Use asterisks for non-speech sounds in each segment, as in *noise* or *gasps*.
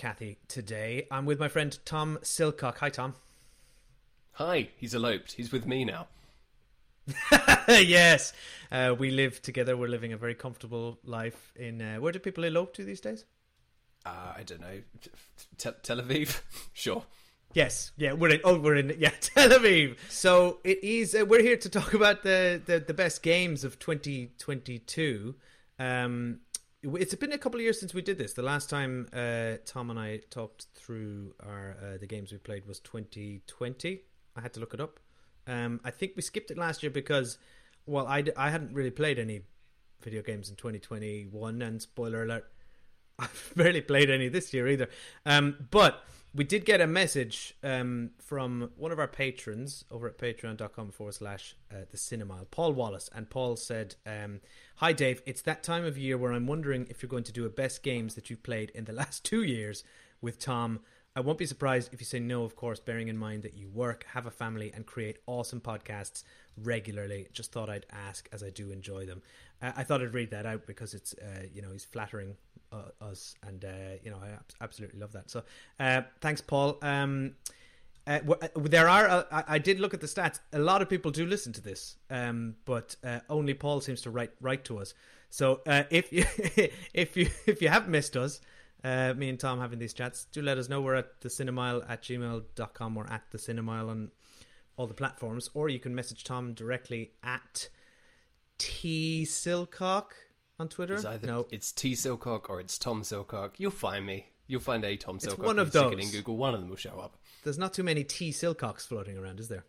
Kathy, today. I'm with my friend Tom Silcock. Hi, Tom. Hi, he's eloped. He's with me now. *laughs* yes, uh, we live together. We're living a very comfortable life in. Uh, where do people elope to these days? Uh, I don't know. Tel, Tel Aviv? *laughs* sure. Yes, yeah, we're in. Oh, we're in. Yeah, *laughs* Tel Aviv. So it is. Uh, we're here to talk about the, the the best games of 2022. Um, it's been a couple of years since we did this. The last time uh, Tom and I talked through our uh, the games we played was 2020. I had to look it up. Um, I think we skipped it last year because, well, I, I hadn't really played any video games in 2021, and spoiler alert, *laughs* I've barely played any this year either. Um, but we did get a message um, from one of our patrons over at patreon.com forward slash uh, the cinema, Paul Wallace. And Paul said, um, Hi, Dave. It's that time of year where I'm wondering if you're going to do a best games that you've played in the *laughs* last two years with Tom. I won't be surprised if you say no, of course, bearing in mind that you work, have a family, and create awesome podcasts regularly. Just thought I'd ask as I do enjoy them. Uh, I thought I'd read that out because it's, uh, you know, he's flattering uh, us, and uh, you know, I absolutely love that. So, uh, thanks, Paul. Um, uh, uh, there are. Uh, I did look at the stats. A lot of people do listen to this, um, but only Paul seems to write write to us. So *laughs* if you if you if you have missed us, me and Tom having these chats, do let us know. We're at the cinemile at gmail.com or at the cinemile on all the platforms, or you can message Tom directly at T Silcock on Twitter. It's either, no, it's T Silcock or it's Tom Silcock. You'll find me. You'll find a Tom Silcock. It's one of those. in Google, one of them will show up. There's not too many T Silcocks floating around, is there?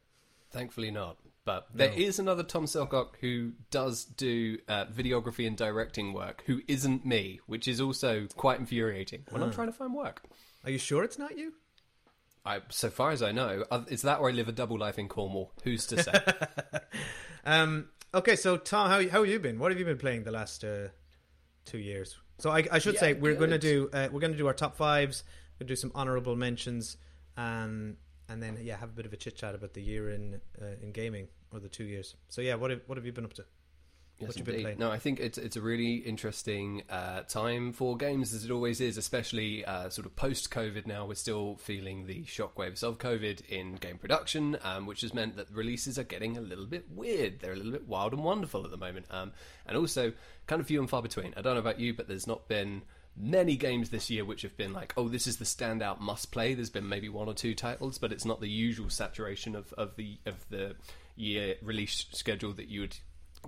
Thankfully not. But no. there is another Tom Silcock who does do uh, videography and directing work who isn't me, which is also quite infuriating when I'm trying to find work. Are you sure it's not you? I, so far as I know, is that where I live a double life in Cornwall? Who's to say? *laughs* um, okay, so Tom, how how have you been? What have you been playing the last uh, two years? So I, I should yeah, say we're going to do uh, we're going to do our top fives. We're going to do some honorable mentions, um, and then yeah, have a bit of a chit chat about the year in uh, in gaming or the two years. So yeah, what have, what have you been up to? Yes. No, I think it's it's a really interesting uh, time for games, as it always is, especially uh, sort of post COVID. Now we're still feeling the shockwaves of COVID in game production, um, which has meant that releases are getting a little bit weird. They're a little bit wild and wonderful at the moment, um, and also kind of few and far between. I don't know about you, but there's not been many games this year which have been like, oh, this is the standout must play. There's been maybe one or two titles, but it's not the usual saturation of, of the of the year release schedule that you would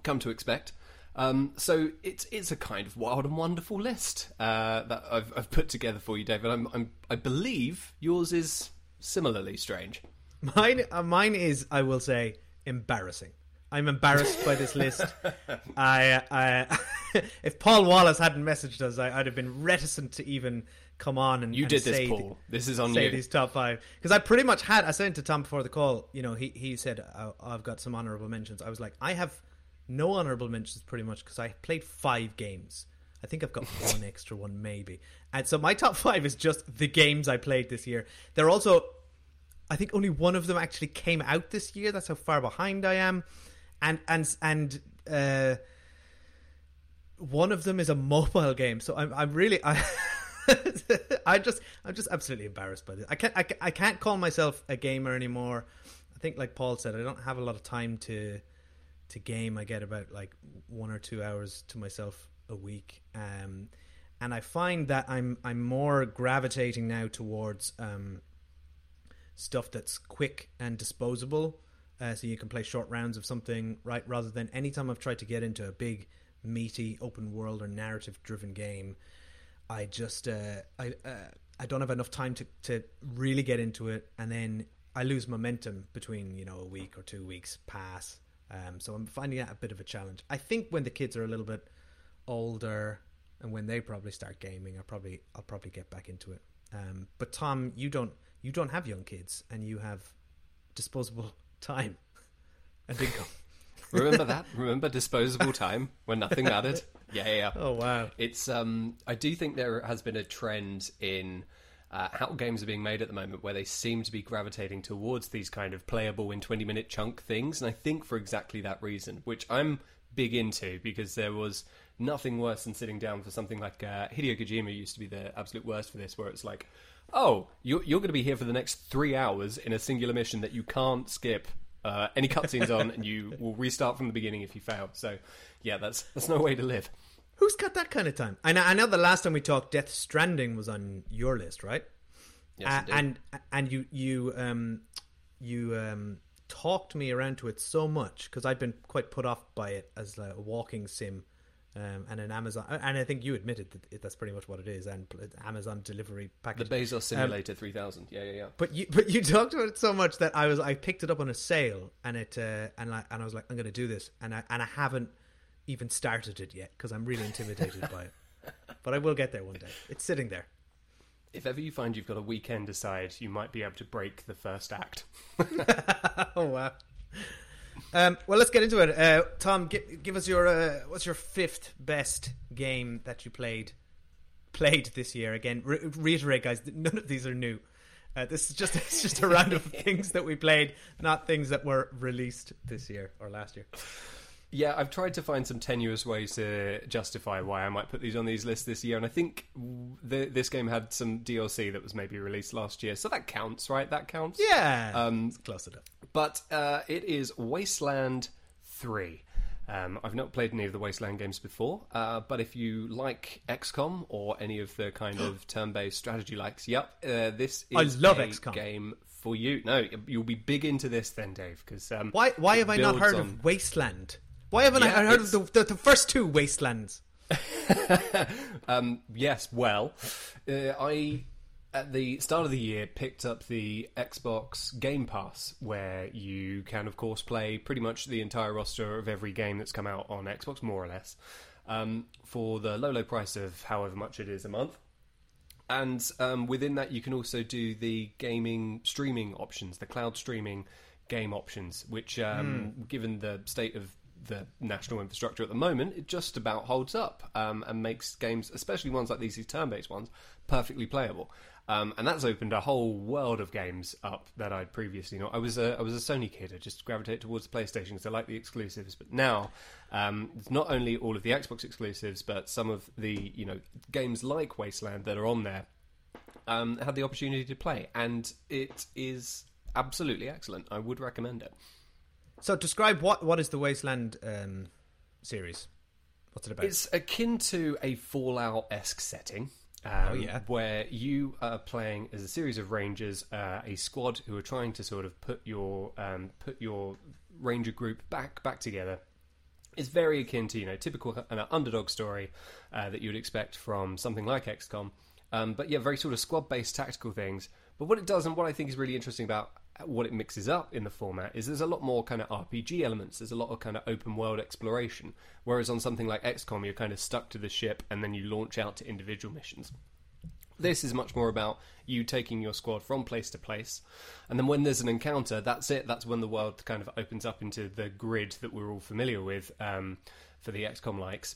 come to expect. Um, so it's it's a kind of wild and wonderful list uh, that I've, I've put together for you, David. I'm, I'm, i believe yours is similarly strange. Mine uh, mine is, I will say, embarrassing. I'm embarrassed by this list. *laughs* I, I *laughs* if Paul Wallace hadn't messaged us, I, would have been reticent to even come on and you and did this, Paul. This is on say you. these top five because I pretty much had. I sent to Tom before the call. You know, he he said oh, I've got some honorable mentions. I was like, I have no honorable mentions pretty much because I played five games. I think I've got *laughs* one extra one maybe. And so my top *laughs* five is just the games I played this year. They're also, I think only one of them actually came out this year. That's how far behind I am. And and and uh, one of them is a *laughs* mobile game. So I'm I'm really I. I just I'm just absolutely embarrassed by this. I can't I, I can't call myself a gamer anymore. I think like Paul said, I don't have a lot of time to to game. I get about like one or two hours to myself a week, um, and I find that I'm I'm more gravitating now towards um, stuff that's quick and disposable. Uh, so you can play short rounds of something, right? Rather than anytime I've tried to get into a big, meaty, open world or narrative driven game, I just uh, I uh, I don't have enough time to to really get into it, and then I lose momentum between you know a week or two weeks pass, um, so I'm finding that a bit of a challenge. I think when the kids are a little bit older and when they probably start gaming, I probably I'll probably get back into it. Um, but Tom, you don't you don't have young kids and you have disposable *laughs* time *laughs* and income. Remember that? *laughs* Remember disposable time when nothing mattered? Yeah, yeah, yeah. Oh wow. It's um I do think there has been a trend in uh, how games are being made at the moment, where they seem to be gravitating towards these kind of playable in 20 minute chunk things. And I think for exactly that reason, which I'm big into because there was nothing worse than sitting down for something like uh, Hideo Kojima used to be the absolute worst for this, where it's like, oh, you're, you're going to be here for the next three hours in a singular mission that you can't skip uh, any cutscenes on, and you will restart from the beginning if you fail. So, yeah, that's that's no way to live. Who's got that kind of time? I know, I know the last time we talked, Death Stranding was on your list, right? Yes, uh, and and you you um you um talked me around to it so much because I'd been quite put off by it as a walking sim. Um, and an Amazon, and I think you admitted that it, that's pretty much what it is, and Amazon delivery package. The Bezos um, Simulator um, 3000, yeah, yeah, yeah. But you, but you *laughs* talked about it so much that I was, I picked it up on a sale, and it, uh, and I, and I was like, I'm going to do this, and I, and I haven't even started it yet because I'm really intimidated by it. But I will get there one day. It's sitting there. If ever you find you've got a weekend aside, you might be able to break the first act. *laughs* oh wow. Um, well, let's get into it. Uh, Tom, give, give us your uh, what's your fifth best game that you played played this year? Again, re- reiterate, guys, none of these are new. Uh, this is just *laughs* it's just a round of things that we played, not things that were released this year or last year. Yeah, I've tried to find some tenuous ways to justify why I might put these on these lists this year, and I think the, this game had some DLC that was maybe released last year, so that counts, right? That counts. Yeah, um, it's close enough. But uh, it is Wasteland Three. Um, I've not played any of the Wasteland games before, uh, but if you like XCOM or any of the kind of *gasps* turn-based strategy likes, yep, uh, this is I love a XCOM. game for you. No, you'll be big into this then, Dave. Because um, why? Why have I not heard on... of Wasteland? Why haven't yeah, I heard of the, the, the, first two Wastelands? *laughs* um, yes, well, uh, I at the start of the year picked up the Xbox Game Pass, where you can, of course, play pretty much the entire roster of every game that's come out on Xbox, more or less, um, for the low, low price of however much it is a month. And um, within that, you can also do the gaming streaming options, the cloud streaming game options, which, um, mm. given the state of the national infrastructure at the moment, it just about holds up um, and makes games, especially ones like these, these turn-based ones, perfectly playable. Um, and that's opened a whole world of games up that I'd previously not. I was a I was a Sony kid. I just gravitated towards the PlayStation because I like the exclusives. But now, um, it's not only all of the Xbox exclusives, but some of the you know games like Wasteland that are on there. Um, had the opportunity to play, and it is absolutely excellent. I would recommend it. So describe what what is the Wasteland um, series? What's it about? It's akin to a Fallout esque setting. Um, oh yeah, where you are playing as a series of rangers, uh, a squad who are trying to sort of put your um, put your ranger group back back together It's very akin to you know typical of underdog story uh, that you would expect from something like XCOM, um, but yeah, very sort of squad based tactical things. But what it does and what I think is really interesting about what it mixes up in the format is there's a lot more kind of RPG elements. There's a lot of kind of open world exploration. Whereas on something like XCOM, you're kind of stuck to the ship and then you launch out to individual missions. This is much more about you taking your squad from place to place, and then when there's an encounter, that's it. That's when the world kind of opens up into the grid that we're all familiar with um, for the XCOM likes.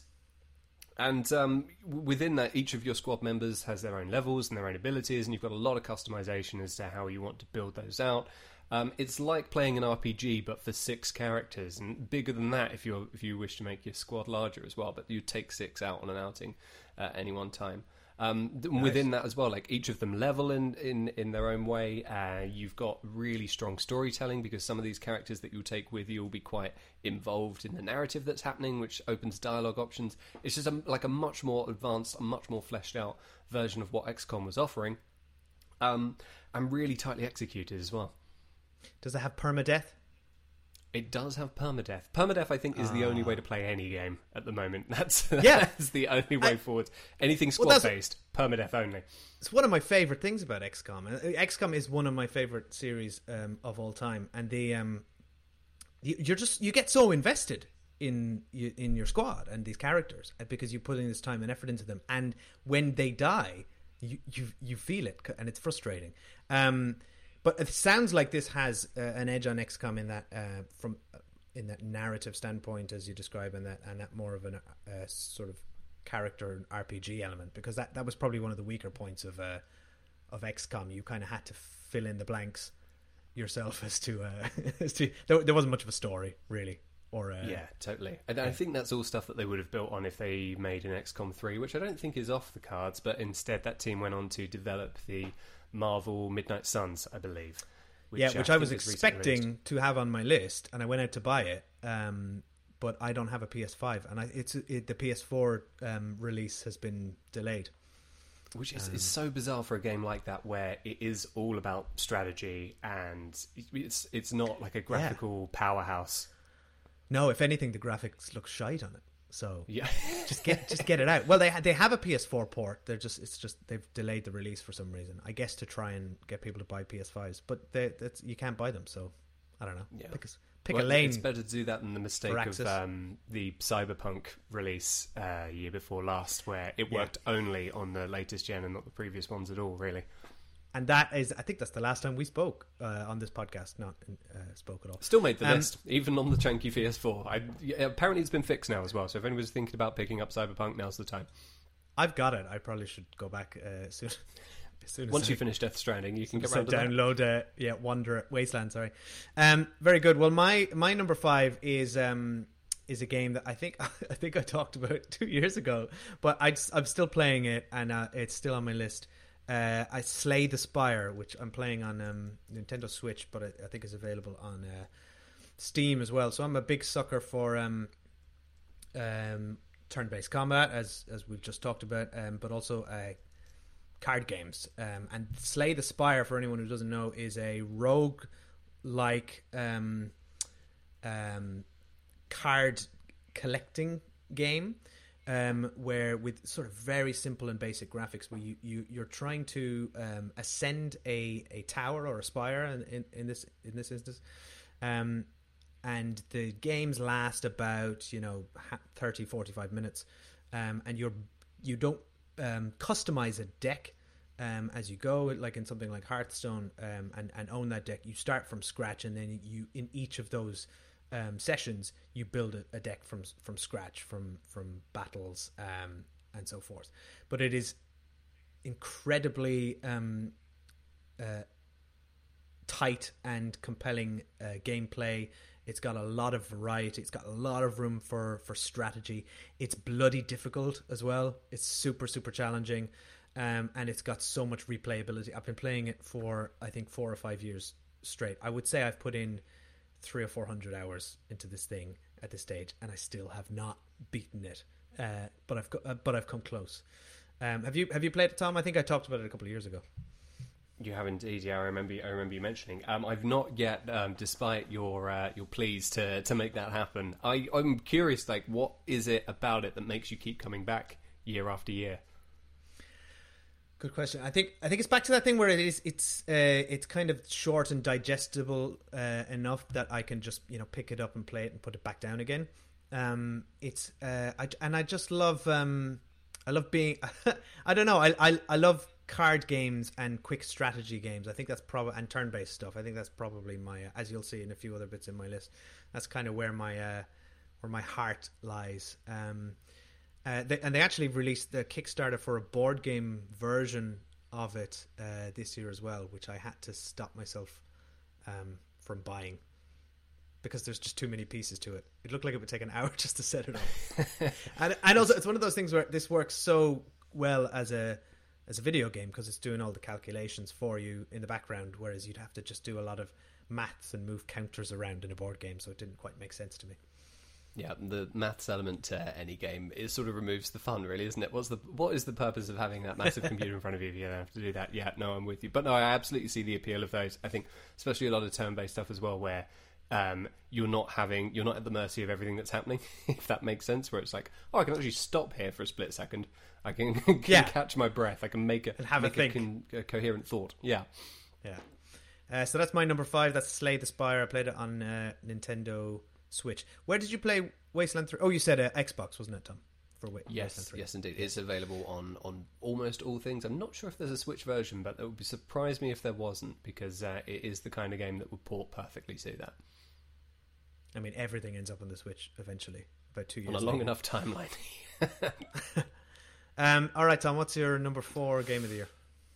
And um, within that, each of your squad members has their own levels and their own abilities, and you've got a lot of customization as to how you want to build those out. Um, it's like playing an RPG, but for six characters, and bigger than that if you if you wish to make your squad larger as well. But you take six out on an outing at any one time. Um, nice. Within that as well, like each of them level in in, in their own way. Uh, you've got really strong storytelling because some of these characters that you'll take with you will be quite involved in the narrative that's happening, which opens dialogue options. It's just a, like a much more advanced, a much more fleshed out version of what XCOM was offering, um, and really tightly executed as well. Does it have permadeath? It does have permadeath. Permadeath, I think, is the only way to play any game at the moment. *laughs* That's yeah, that's the only way I, forward. Anything squad well, based, permadeath only. It's one of my favorite things about XCOM. Uh, XCOM is one of my favorite series um, of all time, and the um, you're just you get so invested in in your squad and these characters uh, because you're putting this time and effort into them, and when they die, you you you feel it, and it's frustrating. Um, but it sounds like this has uh, an edge on XCOM in that uh, from uh, in that narrative standpoint, as you describe, and that and that more of a uh, sort of character RPG element, because that, that was probably one of the weaker points of uh, of XCOM. You kind of had to fill in the blanks yourself *laughs* as to uh, *laughs* as to there, there wasn't much of a story really. Or, uh, yeah, totally. And I think that's all stuff that they would have built on if they made an XCOM 3, which I don't think is off the cards, but instead that team went on to develop the Marvel Midnight Suns, I believe. Which yeah, which I, I was expecting to have on my list, and I went out to buy it. Um, but I don't have a PS5, and I, it's it, the PS4 um, release has been delayed. Which is, um, is so bizarre for a game like that, where it is all about strategy and it's it's not like a graphical yeah. powerhouse. No, if anything, the graphics look shite on it. So yeah, *laughs* just get just get it out. Well, they they have a PS4 port. They're just it's just they've delayed the release for some reason. I guess to try and get people to buy PS5s, but they, that's you can't buy them. So I don't know. Yeah. Pick a, pick well, a lane. It's better to do that than the mistake of um, the Cyberpunk release uh, year before last, where it worked yeah. only on the latest gen and not the previous ones at all. Really and that is I think that's the last time we spoke uh, on this podcast. Not uh, spoke at all. Still made the um, list, even on the chunky PS4. I, apparently, it's been fixed now as well. So if anyone's thinking about picking up Cyberpunk, now's the time. I've got it. I probably should go back uh, soon. *laughs* soon Once I, you finish Death Stranding, you can get so download. Uh, yeah, Wander Wasteland. Sorry. Um, very good. Well, my my number five is. Um, is a game that I think *laughs* I think I talked about two years ago, but I, am still playing it and uh, it's still on my list. Uh, I Slay the Spire, which I'm playing on um, Nintendo Switch, but I, I, think is available on uh, Steam as well. So I'm a big sucker for um, um, turn-based combat, as as we've just talked about, um, but also uh, card games. Um, and Slay the Spire, for anyone who doesn't know, is a rogue-like um, card collecting game um, where with sort of very simple and basic graphics, where you, you you're trying to um, ascend a, a tower or a spire in, in, in this in this instance, um, and the games last about you know 30, 45 minutes, um, and you're you don't um, customize a deck. Um, as you go, like in something like Hearthstone, and and own that deck, you start from scratch, and then you in each of those um, sessions, you build a, a, deck from from scratch, from from battles um, and so forth. But it is incredibly um, uh, tight and compelling uh, gameplay. It's got a lot of variety. It's got a lot of room for for strategy. It's bloody difficult as well. It's super super challenging, um, and it's got so much replayability. I've been playing it for I think four or five years straight. I would say I've put in three or four hundred hours into this thing at this stage, and I still have not beaten it. Uh, but I've uh, but I've come close. Um, have you have you played it, Tom? I think I talked about it a couple of years ago. You have indeed, yeah. I remember. I remember you mentioning. Um, I've not yet, um, despite your uh, your pleas to to make that happen. I, I'm curious, like, what is it about it that makes you keep coming back year after year? Good question. I think I think it's back to that thing where it is it's uh, it's kind of short and digestible uh, enough that I can just you know pick it up and play it and put it back down again. Um, it's uh, I, and I just love um, I love being *laughs* I don't know I, I I love card games and quick strategy games. I think that's probably and turn based stuff. I think that's probably my uh, as you'll see in a few other bits in my list. That's kind of where my uh, where my heart lies. Um, uh, they, and they actually released the Kickstarter for a board game version of it uh, this year as well, which I had to stop myself um, from buying because there's just too many pieces to it. It looked like it would take an *laughs* hour just to set it up. *laughs* and, and also, it's one of those things where this works so well as a as a video game because it's doing all the calculations for you in the background, whereas you'd have to just do a lot of maths and move counters around in a board game. So it didn't quite make sense to me. Yeah, the maths element to any game it sort of removes the fun, really, isn't it? What's the what is the purpose of having that massive *laughs* computer in front of you if you don't have to do that? Yeah, no, I'm with you. But no, I absolutely see the appeal of those. I think, especially a lot of turn-based stuff as well, where um, you're not having you're not at the mercy of everything that's happening, *laughs* if that makes sense. Where it's like, oh, I can actually stop here for a split second. I can, *laughs* can yeah. catch my breath. I can make a and have make a, con- a, coherent thought. Yeah, yeah. Uh, so that's my number five. That's Slay the Spire. I played it on uh, Nintendo Switch. Where did you play Wasteland 3? Oh, you said uh, Xbox, wasn't it, Tom? For Wa- yes, yes, indeed. It's available on, on almost all things. I'm not sure if there's a Switch version, but it would surprise me if there wasn't because uh, it is the kind of game that would port perfectly to that. I mean, everything ends up on the Switch eventually. About two years. On a long enough timeline. *laughs* *laughs* um, all right, Tom. What's your number four game of the year?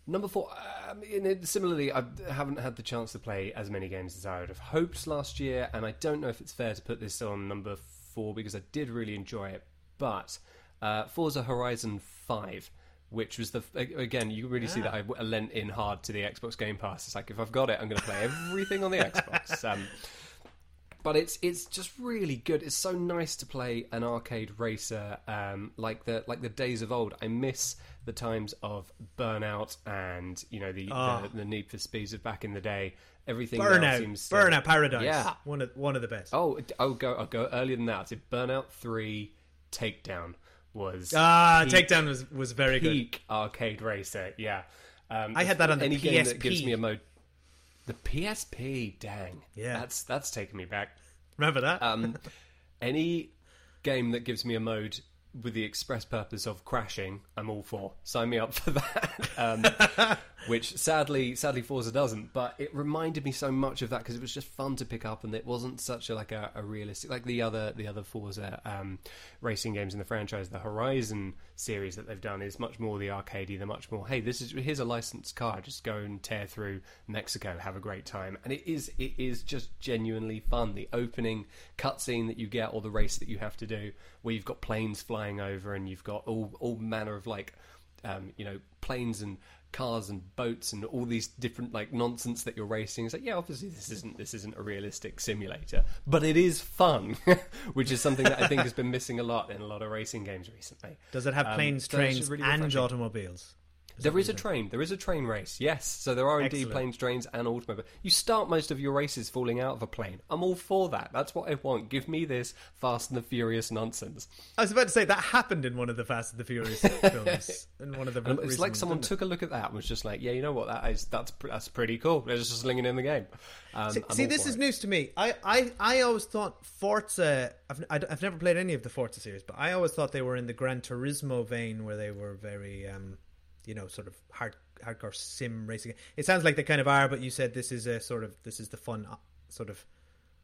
Number four. Um, it, similarly, I haven't had the chance to play as many games as I would have hoped last year, and I don't know if it's fair to put this on number four because I did really enjoy it. But uh, Forza Horizon Five, which was the again, you really yeah. see that I lent in hard to the Xbox Game Pass. It's like if I've got it, I'm going to play everything on the Xbox. *laughs* Um, but it's it's just really good. It's so nice to play an arcade racer um, like the like the days of old. I miss the times of Burnout and you know the oh. the, the, Need for Speeds of back in the day. Everything Burnout, seems Burnout Paradise. Yeah, one of one of the best. Oh, I'll go I'll go earlier than that. It's Burnout Three Takedown was ah peak, Takedown was was very peak good. arcade racer. Yeah, um, I had that on the PSP. game that gives me a mode the PSP, dang. Yeah. That's that's taken me back. Remember that? Um, *laughs* any game that gives me a mode with the express purpose of crashing, I'm all for. Sign me up for *laughs* that. Um, *laughs* which sadly, sadly, Forza doesn't. But it reminded me so much of that because it was just fun to pick up, and it wasn't such a like a, a realistic like the other the other Forza um, racing games in the franchise. The Horizon series that they've done is much more the arcadey. They're much more, hey, this is here's a licensed car, just go and tear through Mexico, have a great time, and it is it is just genuinely fun. The opening cutscene that you get, or the race that you have to do, where you've got planes flying over, and you've got all all manner of like. Um, you know, planes and cars and boats and all these different like nonsense that you're racing. It's like, yeah, obviously this isn't this isn't a realistic simulator, but it is fun, *laughs* which is something that I think has been missing a lot in a lot of racing games recently. Does it have um, planes, trains, really and automobiles? There is a train. There is a train race. Yes, so there are indeed Excellent. planes, trains, and automobiles. You start most of your races falling out of a plane. I'm all for that. That's what I want. Give me this Fast and the Furious nonsense. I was about to say that happened in one of the Fast and the Furious *laughs* films. in one of the, it's like someone ones, took a look at that and was just like, "Yeah, you know what? That is that's that's pretty cool. They're just slinging in the game." Um, see, see this is it. news to me. I, I, I always thought Forza. I've, I've never played any of the Forza series, but I always thought they were in the Gran Turismo vein, where they were very. Um, you know, sort of hard hardcore sim racing. It sounds like they kind of are, but you said this is a sort of this is the fun uh, sort of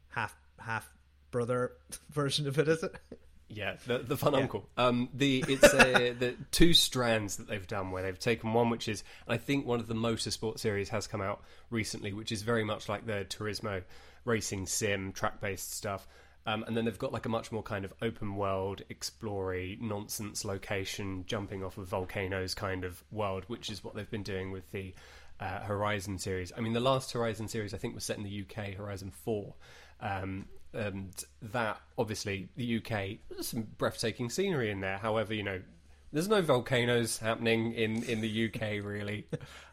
half half brother *laughs* version of it, is it? Yeah, the, the fun yeah. uncle. Um, the it's a, the two strands that they've done where they've taken one which is I think one of the motorsport series has come out recently, which is very much like the Turismo racing sim track based stuff, um, and then they've got like a much more kind of open world, explory, nonsense location, jumping off of volcanoes kind of world, which is what they've been doing with the uh, Horizon series. I mean, the last Horizon series I think was set in the UK, Horizon Four. Um, and that obviously the UK, there's some breathtaking scenery in there. However, you know, there's no volcanoes happening in, in the UK really.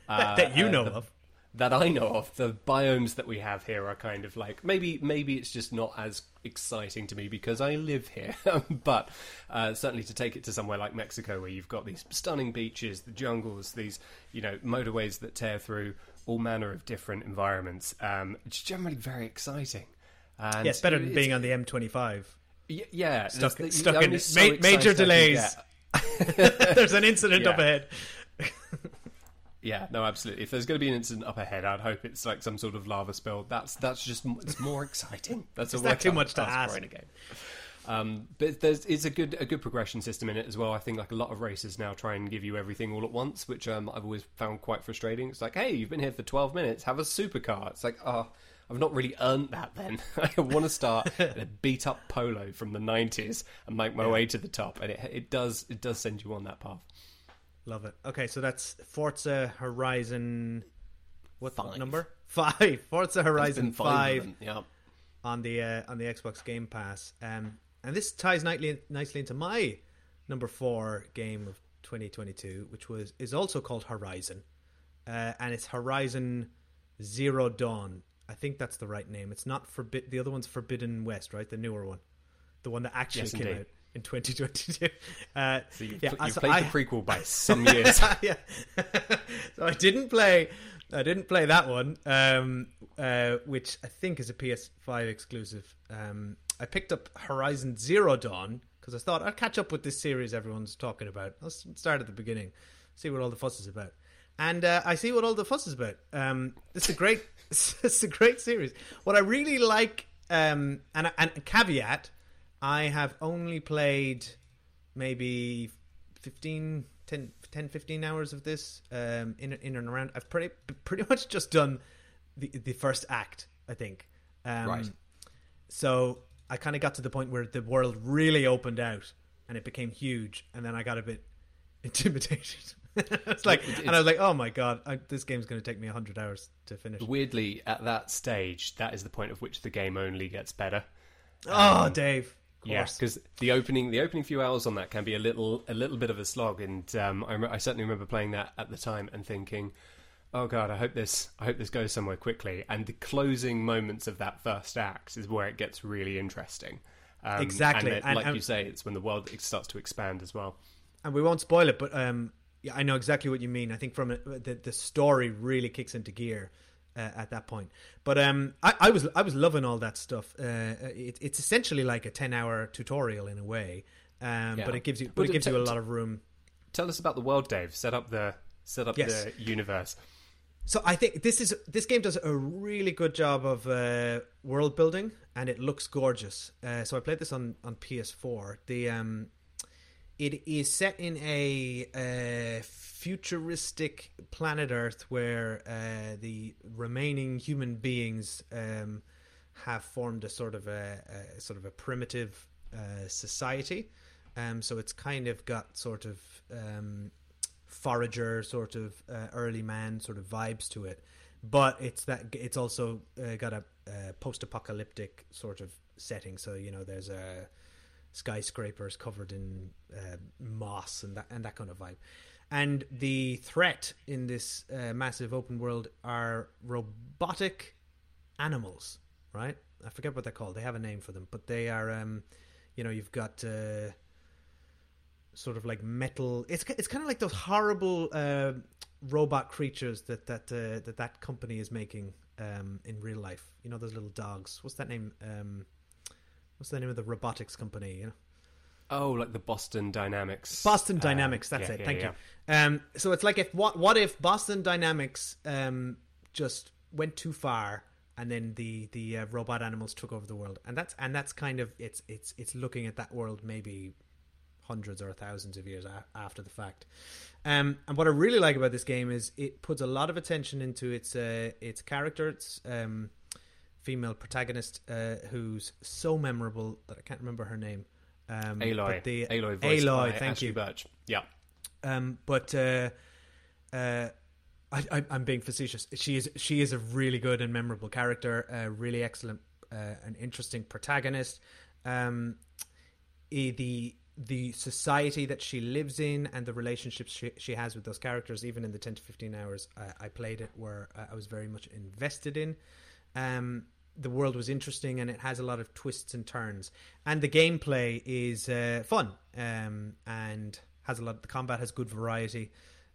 Uh, *laughs* that you know uh, of. That I know of, the biomes that we have here are kind of like maybe maybe it's just not as exciting to me because I live here. *laughs* but uh, certainly to take it to somewhere like Mexico, where you've got these stunning beaches, the jungles, these you know motorways that tear through all manner of different environments, um, it's generally very exciting. And yeah, it's better than being on the M25. Y- yeah, stuck, the, stuck in so ma- major delays. *laughs* There's an incident *laughs* up ahead. Yeah, no, absolutely. If there's going to be an incident up ahead, I'd hope it's like some sort of lava spill. That's that's just it's more exciting. *laughs* That's a that too much to ask in a game. Um, but there's it's a good a good progression system in it as well. I think like a lot of races now try and give you everything all at once, which um, I've always found quite frustrating. It's like, hey, you've been here for 12 minutes, have a supercar. It's like, oh, I've not really earned that. Then *laughs* I want to start *laughs* a beat up polo from the 90s and make my yeah. way to the top, and it it does it does send you on that path. Love it. Okay, so that's Forza Horizon. What five. number? *laughs* Five. Forza Horizon five. five yeah. On the uh, on the Xbox Game Pass, um, and this ties nicely nicely into my number four game of 2022, which was is also called Horizon, uh, and it's Horizon Zero Dawn. I think that's the right name. It's not forbid. The other one's Forbidden West, right? The newer one, the one that actually yes, came indeed. out in 2022. *laughs* Uh, so you, yeah, you so played I, the prequel by *laughs* some years. *laughs* yeah. so I didn't play. I didn't play that one, um, uh, which I think is a PS5 exclusive. Um, I picked up Horizon Zero Dawn because I thought I'd catch up with this series everyone's talking about. Let's start at the beginning, see what all the fuss is about. And uh, I see what all the fuss is about. Um, it's a great, it's a great series. What I really like, um, and, and caveat, I have only played maybe 15, 10, 10 15 hours of this um, in, in and around. I've pretty pretty much just done the the first act, I think. Um, right. So I kind of got to the point where the world really opened out and it became huge, and then I got a bit *laughs* intimidated. *laughs* it's like, it's, and I was like, "Oh my god, I, this game's going to take me hundred hours to finish." Weirdly, at that stage, that is the point at which the game only gets better. Oh, um, Dave! Yeah, because the opening the opening few hours on that can be a little a little bit of a slog, and um, I, I, certainly remember playing that at the time and thinking, "Oh God, I hope this I hope this goes somewhere quickly." And the closing moments of that first act is where it gets really interesting. Um, exactly, and, it, and like and, you say, it's when the world starts to expand as well. And we won't spoil it, but um, yeah, I know exactly what you mean. I think from a, the the story really kicks into gear uh, at that point. But um, I, I, was I was loving all that stuff. Uh, it, it's essentially like a ten hour tutorial in a way, um, yeah. but it gives you but, but it gives t- you a lot of room. Tell us about the world, Dave. Set up the set up yes. the universe. So I think this is this game does a really good job of uh, world building, and it looks gorgeous. Uh, so I played this on on PS4. The um, it is set in a, a futuristic planet Earth where uh, the remaining human beings um, have formed a sort of a, a sort of a primitive uh, society. Um, so it's kind of got sort of um, forager, sort of uh, early man sort of vibes to it, but it's that it's also uh, got a, a post-apocalyptic sort of setting. So you know, there's a skyscrapers covered in uh, moss and that and that kind of vibe. And the threat in this uh, massive open world are robotic animals, right? I forget what they're called. They have a name for them, but they are, um, you know, you've got uh, sort of like metal. It's it's kind of like those horrible uh, robot creatures that that uh, that that company is making um, in real life. You know, those little dogs. What's that name? Um, what's the name of the robotics company? You know. Oh, like the Boston Dynamics. Boston uh, Dynamics. Uh, that's yeah, it. Thank yeah, you. Um, so it's like if what what if Boston Dynamics um, just went too far and then the the uh, robot animals took over the world, and that's and that's kind of it's it's it's looking at that world maybe hundreds or thousands of years a- after the fact. Um, and what I really like about this game is it puts a lot of attention into its uh, its character. It's um, female protagonist uh, who's so memorable that I can't remember her name. Um, Aloy, the, Aloy, Aloy, thank Ashley you. Birch. Yeah. Um, but uh, uh, I, am being facetious. She is she is a really good and memorable character, a really excellent uh, and interesting protagonist. Um, the the society that she lives in and the relationships she, she has with those characters, even in the 10 to 15 hours uh, I played it, where uh, I was very much invested in. Um, the world was interesting and it has a lot of twists and turns. And the gameplay is uh, fun um, and has a lot. The combat has good variety.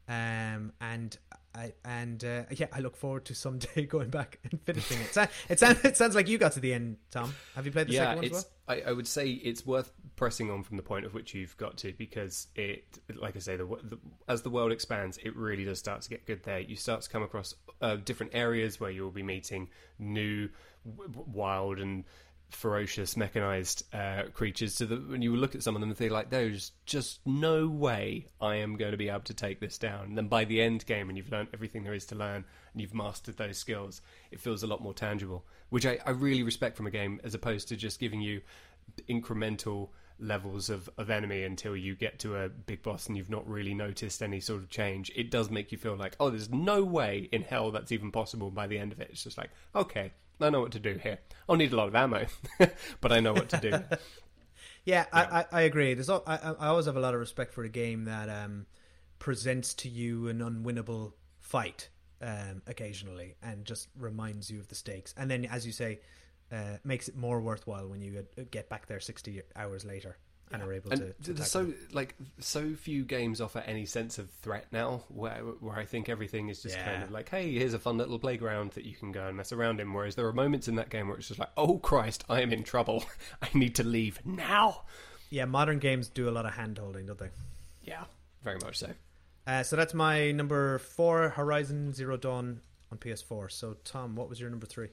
Um, and I, and uh, yeah, I look forward to someday *laughs* going back and finishing it. It sounds, it sounds like you got to the end, Tom. Have you played the yeah, second one as well? I, I, would say it's worth pressing on from the point of which you've got to because it, like I say, the, the, as the world expands, it really does start to get good there. You start to come across uh, different areas where you'll be meeting new, w- wild and ferocious mechanized uh, creatures so that when you look at some of them and think like there's just no way I am going to be able to take this down. And then by the end game and you've learned everything there is to learn and you've mastered those skills it feels a lot more tangible which I, I really respect from a game as opposed to just giving you incremental levels of, of enemy until you get to a big boss and you've not really noticed any sort of change it does make you feel like oh there's no way in hell that's even possible by the end of it it's just like okay I know what to do here. I'll need a lot of ammo, *laughs* but I know what to do. yeah, *laughs* yeah. I, I, I, agree. There's all, I, I always have a lot of respect for a game that um, presents to you an unwinnable fight um, occasionally and just reminds you of the stakes. And then, as you say, uh, makes it more worthwhile when you get back there 60 hours later and are able and to, to so them. like so few games offer any sense of threat now where where I think everything is just yeah. kind of like hey here's a fun little playground that you can go and mess around in. Whereas there are moments in that game where it's just like oh Christ I am in trouble. *laughs* I need to leave now. Yeah modern games do a lot of hand holding don't they? Yeah very much so. Uh, so that's my number four Horizon Zero Dawn on PS4 so Tom what was your number three?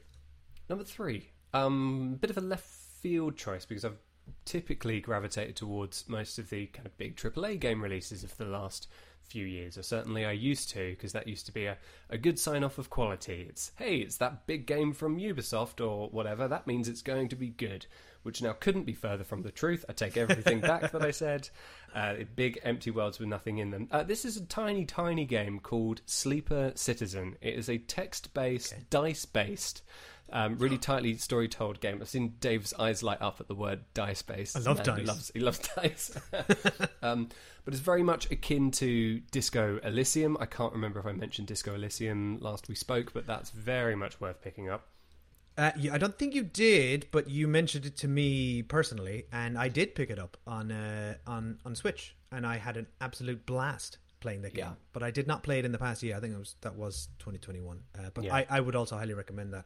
Number three um bit of a left field choice because I've typically gravitated towards most of the kind of big AAA game releases of the last few years, or certainly I used to, because that used to be a, a good sign off of quality. It's, hey, it's that big game from Ubisoft or whatever, that means it's going to be good, which now couldn't be further from the truth. I take everything back that I said. *laughs* Uh, big empty worlds with nothing in them. Uh, this is a tiny, tiny game called Sleeper Citizen. It is a text based, okay. dice based um, really tightly story told game. I've seen Dave's eyes light up at the word dice based. I love dice. He loves, he loves *laughs* dice. *laughs* um, but it's very much akin to Disco Elysium. I can't remember if I mentioned Disco Elysium last we spoke, but that's very much worth picking up. Uh, yeah, I don't think you did, but you mentioned it to me personally, and I did pick it up on uh, on on Switch, and I had an absolute blast playing that game. Yeah. But I did not play it in the past year. I think it was that was 2021. Uh, but yeah. I, I would also highly recommend that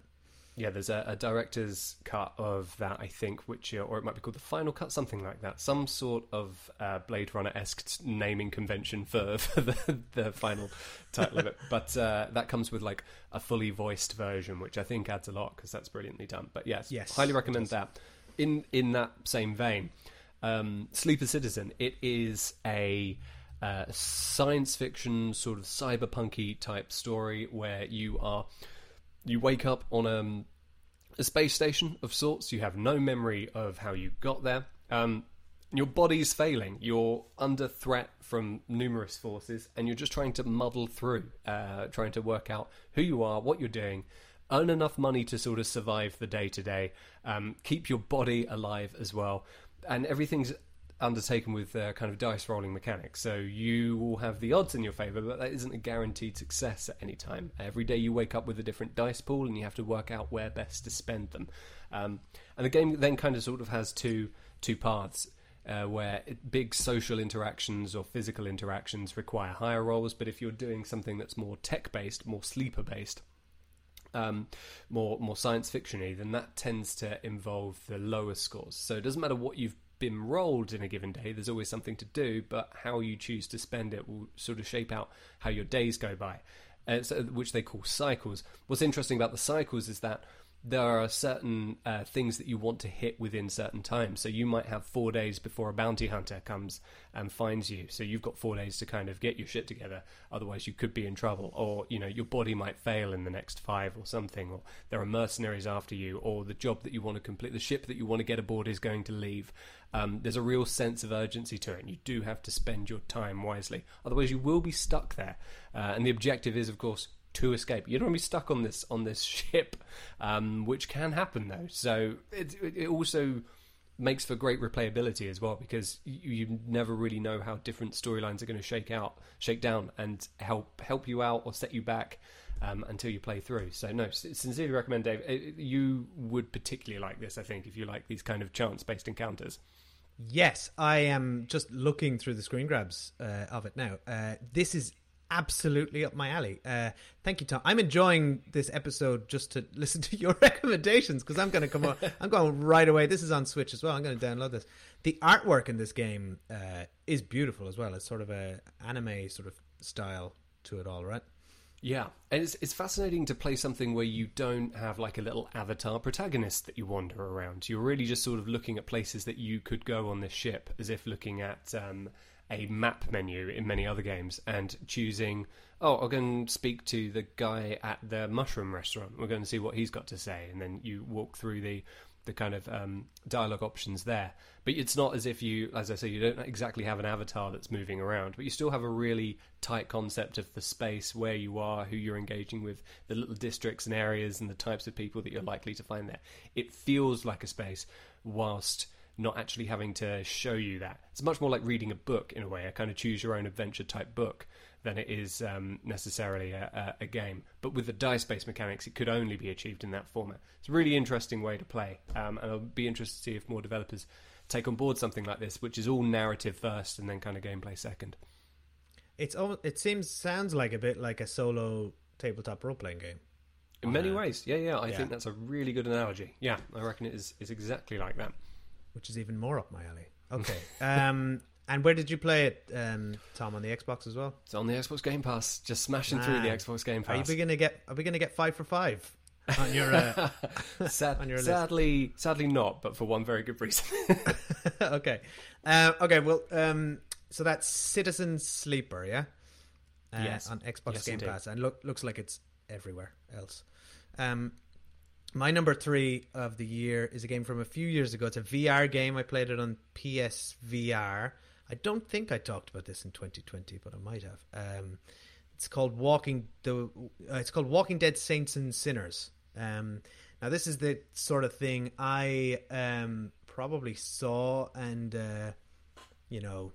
yeah, there's a, a, director's cut of that, I think, which or it might be called the final cut, something like that. Some sort of uh, Blade Runner esque naming convention for, *laughs* for the, the, final title of it. *laughs* But uh, that comes with like a fully voiced version, which I think adds a lot because that's brilliantly done. But yes, yes highly recommend that. In in that same vein, um, Sleeper Citizen. It is a uh, science fiction sort of cyberpunky type story where you are you wake up on um, a space station of sorts. You have no memory of how you got there. Um, your body's failing. You're under threat from numerous forces, and you're just trying to muddle through, uh, trying to work out who you are, what you're doing, earn enough money to sort of survive the day to day, keep your body alive as well, and everything's undertaken with uh, kind of dice rolling mechanics. So you will have the odds in your favour, but that isn't a guaranteed success at any time. Every day you wake up with a different dice pool, and you have to work out where best to spend them. Um, and the game then kind of sort of has two two paths. Uh, where big social interactions or physical interactions require higher rolls, but if you're doing something that's more tech based, more sleeper based, um, more more science fictiony, then that tends to involve the lower scores. So it doesn't matter what you've been rolled in a given day. There's always something to do, but how you choose to spend it will sort of shape out how your days go by, uh, so, which they call cycles. What's interesting about the cycles is that there are certain uh, things that you want to hit within certain times. So you might have four days before a bounty hunter comes and finds you. So you've got four days to kind of get your shit together. Otherwise, you could be in trouble, or you know your body might fail in the next five or something, or there are mercenaries after you, or the job that you want to complete, the ship that you want to get aboard is going to leave. Um, there's a real sense of urgency to it, and you do have to spend your time wisely. Otherwise, you will be stuck there. Uh, and the objective is, of course, to escape. You don't want to be stuck on this on this ship, um, which can happen though. So it, it also makes for great replayability as well because you, you never really know how different storylines are going to shake out, shake down, and help help you out or set you back um, until you play through. So no, sincerely recommend Dave. You would particularly like this, I think, if you like these kind of chance-based encounters. Yes, I am just looking through the screen grabs uh, of it now. Uh, this is absolutely up my alley. Uh, thank you, Tom. I'm enjoying this episode just to *laughs* listen to your *laughs* recommendations because I'm going to come on. I'm going right away. This is on Switch as well. I'm going to download this. The artwork in this game uh, is beautiful as well. It's sort of a anime sort of style to it all, right? Yeah, and it's it's fascinating to play something where you don't have like a little avatar protagonist that you wander around. You're really just sort of looking at places that you could go on this ship, as if looking at um, a map menu in many other games and choosing. Oh, I'm going to speak to the guy at the mushroom restaurant. We're going to see what he's got to say, and then you walk through the the kind of um, dialogue options there. But it's not as if you, as I say, you don't exactly have an avatar that's moving around, but you still have a really tight concept of the space, where you are, who you're engaging with, the little districts and areas, and the types of people that you're likely to find there. It feels like a space, whilst not actually having to show you that. It's much more like reading a book in a way, a kind of choose your own adventure type book than it is um, necessarily a, a, a, game. But with the dice based mechanics, it could only be achieved in that format. It's a really interesting way to play, um, and I'll be interested to see if more developers take on board something like this, which is all narrative first and then kind of gameplay second. It's it seems sounds like a bit like a solo tabletop role playing game. In many uh, ways, yeah, yeah. I yeah. think that's a really good analogy. Yeah, I reckon it is, is exactly like that. Which is even more up my alley. Okay. um, *laughs* and where did you play it, um, Tom? On the Xbox as well? It's on the Xbox Game Pass. Just smashing Man. through the Xbox Game Pass. Are we gonna get? Are we gonna get five for five? on your, uh, *laughs* Sad, on your sadly, list? sadly not, but for one very good reason. *laughs* okay, uh, okay. Well, um, so that's Citizen Sleeper, yeah. Uh, yes, on Xbox yes, Game indeed. Pass, and look, looks like it's everywhere else. Um, my number three of the year is a game from a few years ago. It's a VR game. I played it on PSVR. I don't think I talked about this in 2020, but I might have. Um, it's called Walking the. Uh, it's called Walking Dead Saints and Sinners. Um, now this is the sort of thing I um, probably saw and uh, you know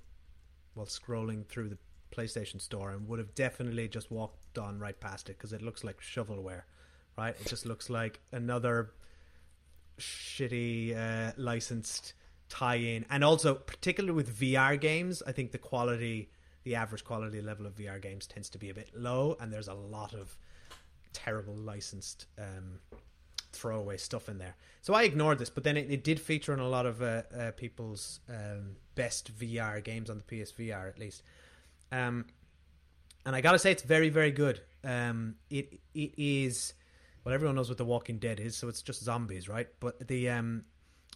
while scrolling through the PlayStation Store and would have definitely just walked on right past it because it looks like shovelware, right? It just looks like another shitty uh, licensed tie-in, and also particularly with VR games, I think the quality, the average quality level of VR games tends to be a bit low, and there's a lot of terrible licensed um, throwaway stuff in there. So I ignored this, but then it, it did feature on a lot of uh, uh, people's um, best VR games on the PSVR, at least. Um, and I gotta say, it's very, very good. Um, it it is well, everyone knows what The Walking Dead is, so it's just zombies, right? But the um,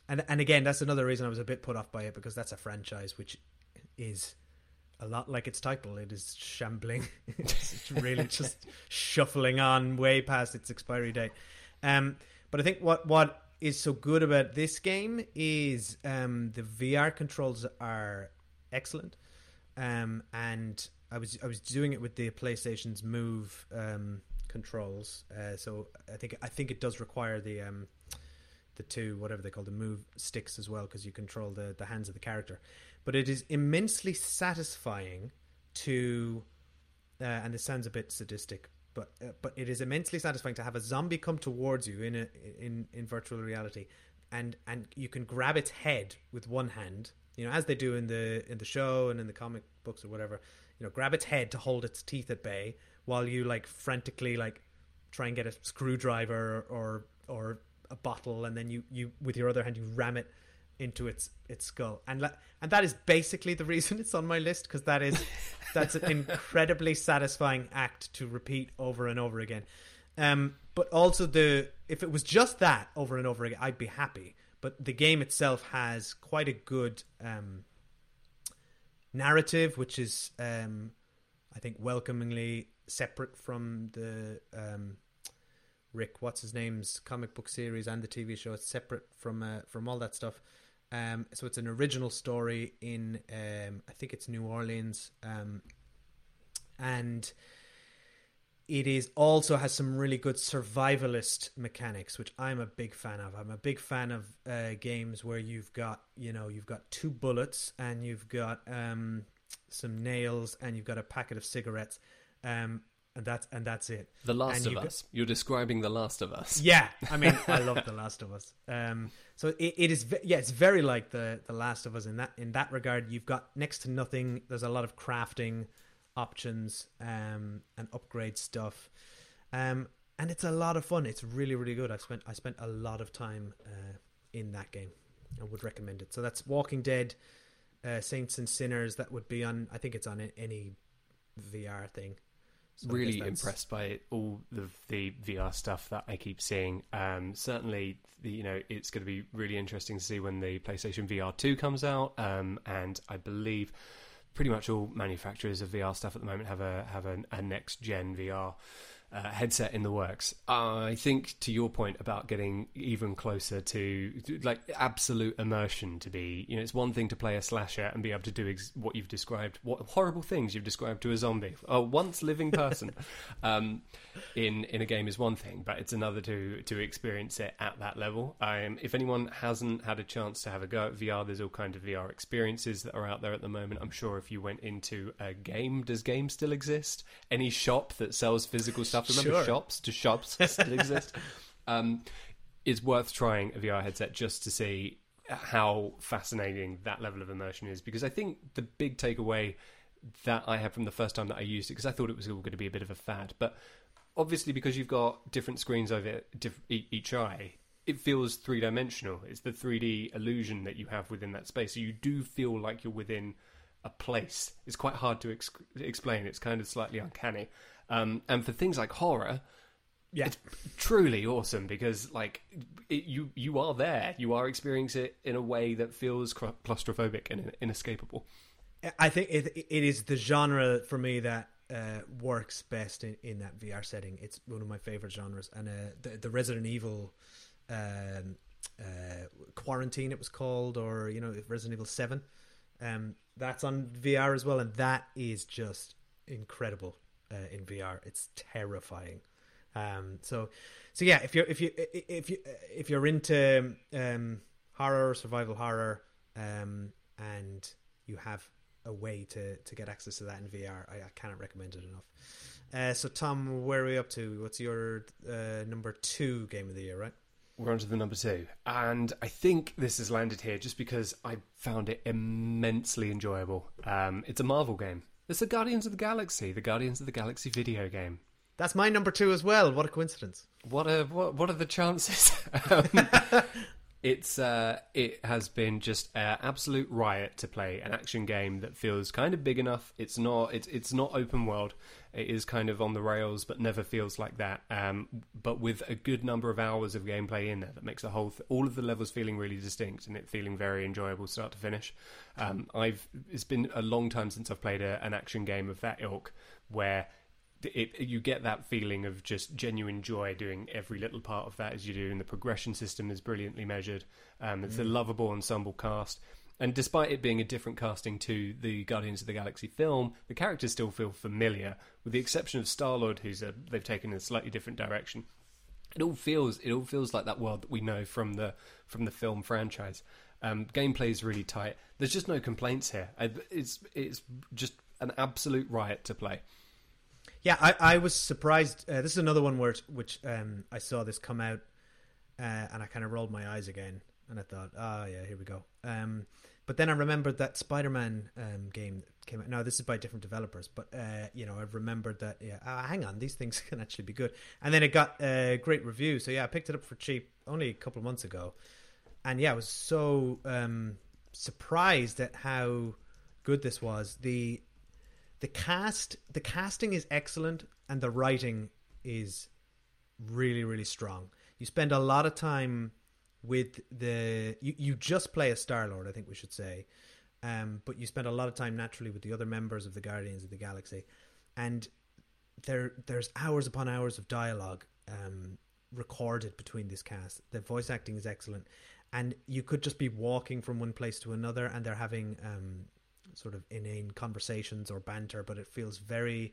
and and again, that's another reason I was a bit put off by it because that's a franchise which is a lot like its title. It is shambling. *laughs* it's really *laughs* just shuffling on way past its expiry date. Um, but I think what what is so good about this game is um, the VR controls are excellent, um, and I was I was doing it with the PlayStation's Move um, controls. Uh, so I think I think it does require the um, the two whatever they call the move sticks as well because you control the the hands of the character. But it is immensely satisfying to, uh, and this sounds a bit sadistic, but uh, but it is immensely satisfying to have a zombie come towards you in a in in virtual reality, and and you can grab its head with one hand, you know, as they do in the in the show and in the comic books or whatever. You know, grab its head to hold its teeth at bay while you like frantically like try and get a screwdriver or or a bottle, and then you you with your other hand you ram it into its its skull, and and that is basically the reason it's on my list because that is that's an incredibly satisfying act to repeat over and over again. Um, but also the if it was just that over and over again, I'd be happy. But the game itself has quite a good um, narrative, which is um, I think welcomingly separate from the um, Rick, what's his name's comic book series and the TV show. It's separate from uh, from all that stuff. Um, so it's an original story in um, I think it's New Orleans, um, and it is also has some really good survivalist mechanics, which I'm a big fan of. I'm a big fan of uh, games where you've got you know you've got two bullets and you've got um, some nails and you've got a packet of cigarettes. Um, and that's and that's it. The Last and of Us. You're describing The Last of Us. Yeah, I mean, I *laughs* love The Last of Us. Um, so it, it is, yeah, it's very like the The Last of Us in that in that regard. You've got next to nothing. There's a lot of crafting options um, and upgrade stuff, um, and it's a lot of fun. It's really really good. I spent I spent a lot of time uh, in that game. I would recommend it. So that's Walking Dead, uh, Saints and Sinners. That would be on. I think it's on any VR thing. So really impressed by all the the VR stuff that I keep seeing. Um, certainly, the, you know, it's going to be really interesting to see when the PlayStation VR two comes out. Um, and I believe pretty much all manufacturers of VR stuff at the moment have a have a, a next gen VR uh, headset in the works. I think to your point about getting even closer to, like absolute immersion to be, you know, it's one thing to play a slasher and be able to do ex- what you've described, what horrible things you've described to a zombie, a once living person, *laughs* um, in in a game is one thing, but it's another to to experience it at that level. Um, if anyone hasn't had a chance to have a go at VR, there's all kind of VR experiences that are out there at the moment. I'm sure if you went into a game, does game still exist? Any shop that sells physical stuff stuff. Remember sure. shops? Do shops *laughs* still exist? Um, it's worth trying a VR headset just to see how fascinating that level of immersion is. Because I think the big takeaway that I had from the first time that I used it, because I thought it was all going to be a bit of a fad, but obviously because you've got different screens over each eye, it feels three dimensional. It's the 3D illusion that you have within that space. So you do feel like you're within a place. It's quite hard to ex- explain. It's kind of slightly uncanny. Um, and for things like horror, yeah. it's truly awesome because like it, you you are there, you are experiencing it in a way that feels claustrophobic and inescapable. I think it it is the genre for me that uh, works best in, in that VR setting. It's one of my favorite genres, and uh, the the Resident Evil. Um, uh, quarantine it was called or you know resident evil 7 um, that's on vr as well and that is just incredible uh, in VR. It's terrifying. Um, so, so yeah, if you're if you if you if you're into um, horror, survival horror, um, and you have a way to to get access to that in VR, I, I cannot recommend it enough. Uh, so, Tom, where are we up to? What's your uh, number two game of the year? Right. We're on to the number two. And I think this has landed here just because I found it immensely enjoyable. Um, it's a Marvel game. It's the Guardians of the Galaxy, the Guardians of the Galaxy video game. That's my number two as well. What a coincidence! What a what, what are the chances? *laughs* um, it's uh, it has been just an absolute riot to play an action game that feels kind of big enough. It's not it's it's not open world. It is kind of on the rails, but never feels like that. Um, but with a good number of hours of gameplay in there, that makes the whole th- all of the levels feeling really distinct and it feeling very enjoyable start to finish. Um, I've it's been a long time since I've played a, an action game of that ilk where it, you get that feeling of just genuine joy doing every little part of that as you do, and the progression system is brilliantly measured. Um, it's mm. a lovable ensemble cast. And despite it being a different casting to the Guardians of the Galaxy film, the characters still feel familiar, with the exception of Star Lord, who's a, they've taken a slightly different direction. It all feels it all feels like that world that we know from the from the film franchise. Um, gameplay is really tight. There's just no complaints here. It's it's just an absolute riot to play. Yeah, I, I was surprised. Uh, this is another one where which um, I saw this come out, uh, and I kind of rolled my eyes again, and I thought, oh yeah, here we go. Um, but then I remembered that Spider-Man um, game came out. Now this is by different developers, but uh, you know I remembered that. Yeah, uh, hang on, these things *laughs* can actually be good. And then it got a great review. So yeah, I picked it up for cheap only a couple of months ago, and yeah, I was so um, surprised at how good this was. the The cast, the casting is excellent, and the writing is really, really strong. You spend a lot of time with the you, you just play a Star Lord, I think we should say. Um, but you spend a lot of time naturally with the other members of the Guardians of the Galaxy, and there there's hours upon hours of dialogue um, recorded between this cast. The voice acting is excellent, and you could just be walking from one place to another, and they're having um, sort of inane conversations or banter, but it feels very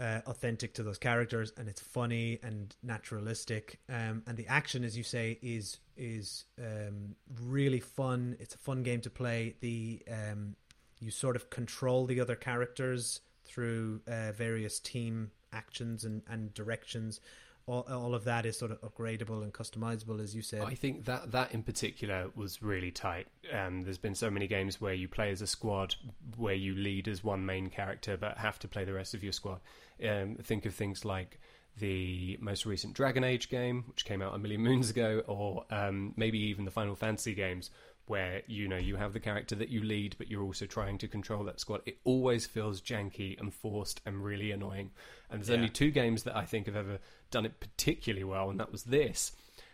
uh, authentic to those characters, and it's funny and naturalistic. Um, and the action, as you say, is is um, really fun. It's a fun game to play. The um, you sort of control the other characters through uh, various team actions and, and directions all, all of that is sort of upgradable and customizable, as you said. I think that that in particular was really tight. Um, there's been so many games where you play as a squad, where you lead as one main character, but have to play the rest of your squad. Um, think of things like the most recent Dragon Age game, which came out a million *laughs* moons ago, or um, maybe even the Final Fantasy games, where you know you have the character that you lead, but you're also trying to control that squad. It always feels janky and forced and really annoying. And there's yeah. only two games that I think have ever done it particularly well, and that was this,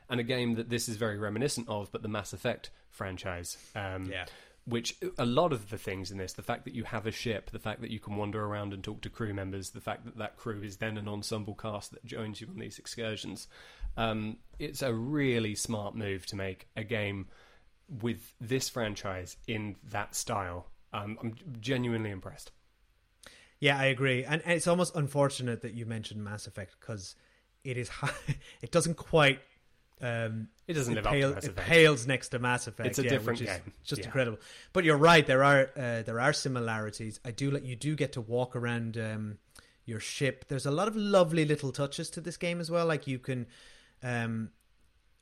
and a game that this is very reminiscent of, but the Mass Effect franchise. Um, yeah. Which a lot of the things in this, the fact that you have a ship, the fact that you can wander around and talk to crew members, the fact that that crew is then an ensemble cast that joins you on these excursions, um, it's a really smart move to make a game with this franchise in that style. Um, I'm genuinely impressed. Yeah, I agree, and, it's almost unfortunate that you mentioned Mass Effect because it is high, *laughs* it doesn't quite. Um, it doesn't it live pale, up to Mass Effect. It pales next to Mass Effect. It's a yeah, different game. Just yeah. incredible. But you're right. There are uh, there are similarities. I do let you do get to walk around um, your ship. There's a lot of lovely little touches to this game as well. Like you can um,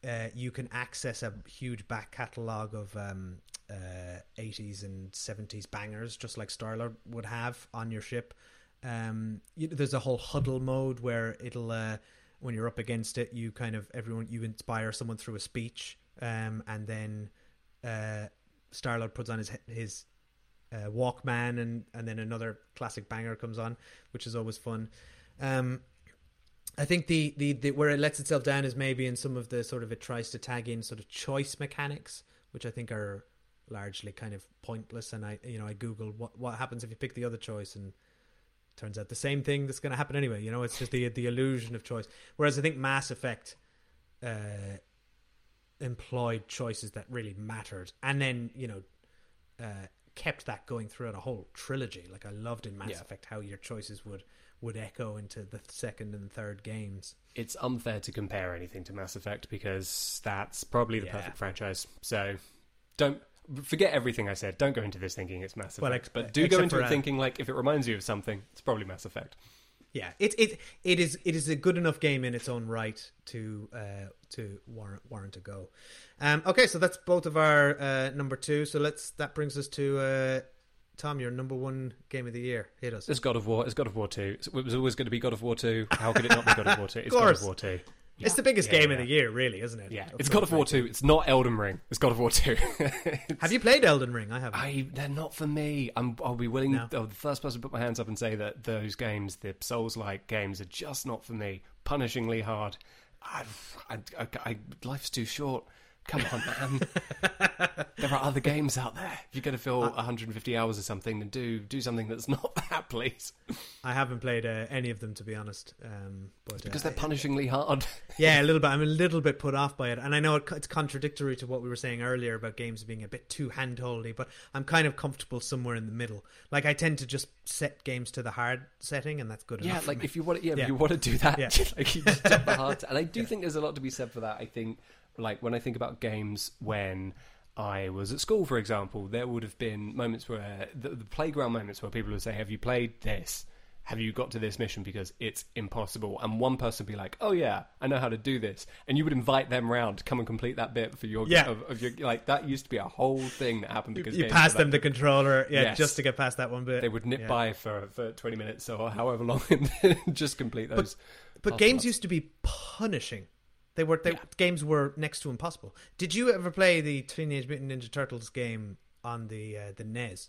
uh, you can access a huge back catalogue of um, uh, 80s and 70s bangers, just like Starlord would have on your ship. Um, you, there's a whole huddle mode where it'll, uh, when you're up against it, you kind of everyone you inspire someone through a speech, um, and then uh, Starlord puts on his his uh, Walkman, and and then another classic banger comes on, which is always fun. Um, I think the, the, the where it lets itself down is maybe in some of the sort of it tries to tag in sort of choice mechanics, which I think are largely kind of pointless. And I you know I googled what what happens if you pick the other choice, and turns out the same thing that's going to happen anyway. You know, it's just the the illusion of choice. Whereas I think Mass Effect uh, employed choices that really mattered, and then you know. Uh, kept that going throughout a whole trilogy. Like I loved in Mass yeah. Effect how your choices would would echo into the second and third games. It's unfair to compare anything to Mass Effect because that's probably the yeah. perfect franchise. So don't forget everything I said. Don't go into this thinking it's Mass Effect, well, ex- but do go into it thinking like if it reminds you of something, it's probably Mass Effect. Yeah, it it it is it is a good enough game in its own right to uh, to warrant warrant a go. Um, okay, so that's both of our uh, number two. So let's that brings us to uh, Tom, your number one game of the year. Hit us. It's God of War. It's God of War 2. It was always going to be God of War 2. How could it not be God of War 2? *laughs* It's God of War 2. Yeah. It's the biggest yeah, game yeah. of the year, really, isn't it? Yeah, it's God of War 2. It's not Elden Ring. It's God of War 2. *laughs* Have you played Elden Ring? I haven't. I, they're not for me. i will be willing, no. oh, the first person to put my hands up and say that those games, the Souls like games, are just not for me. Punishingly hard. I, I, I, life's too short. Come on, man. *laughs* there are other games out there. If you're going to fill 150 hours or something, then do do something that's not *laughs* that, please. I haven't played uh, any of them to be honest, um, but because uh, they're punishingly hard. *laughs* yeah, a little bit. I'm a little bit put off by it, and I know it, it's contradictory to what we were saying earlier about games being a bit too handholdy. But I'm kind of comfortable somewhere in the middle. Like I tend to just set games to the hard setting, and that's good yeah, enough. Yeah, like if you want, yeah, yeah. If you want to do that, yeah. like you just the hard. And I do think there's a lot to be said for that. I think like when I think about games when I was at school, for example, there would have been moments where the, the, playground moments where people would say, "Have you played this? Have you got to this mission? Because it's impossible." And one person would be like, "Oh yeah, I know how to do this," and you would invite them round to come and complete that bit for your yeah. Of, of, your like that used to be a whole thing that happened because you, you pass them the controller, yeah, yes. just to get past that one bit. They would nip yeah. by for for twenty minutes or however long *laughs* and just complete those. But, but games used to be punishing they were they, yeah. games were next to impossible. Did you ever play the Teenage Mutant Ninja Turtles game on the uh, the NES?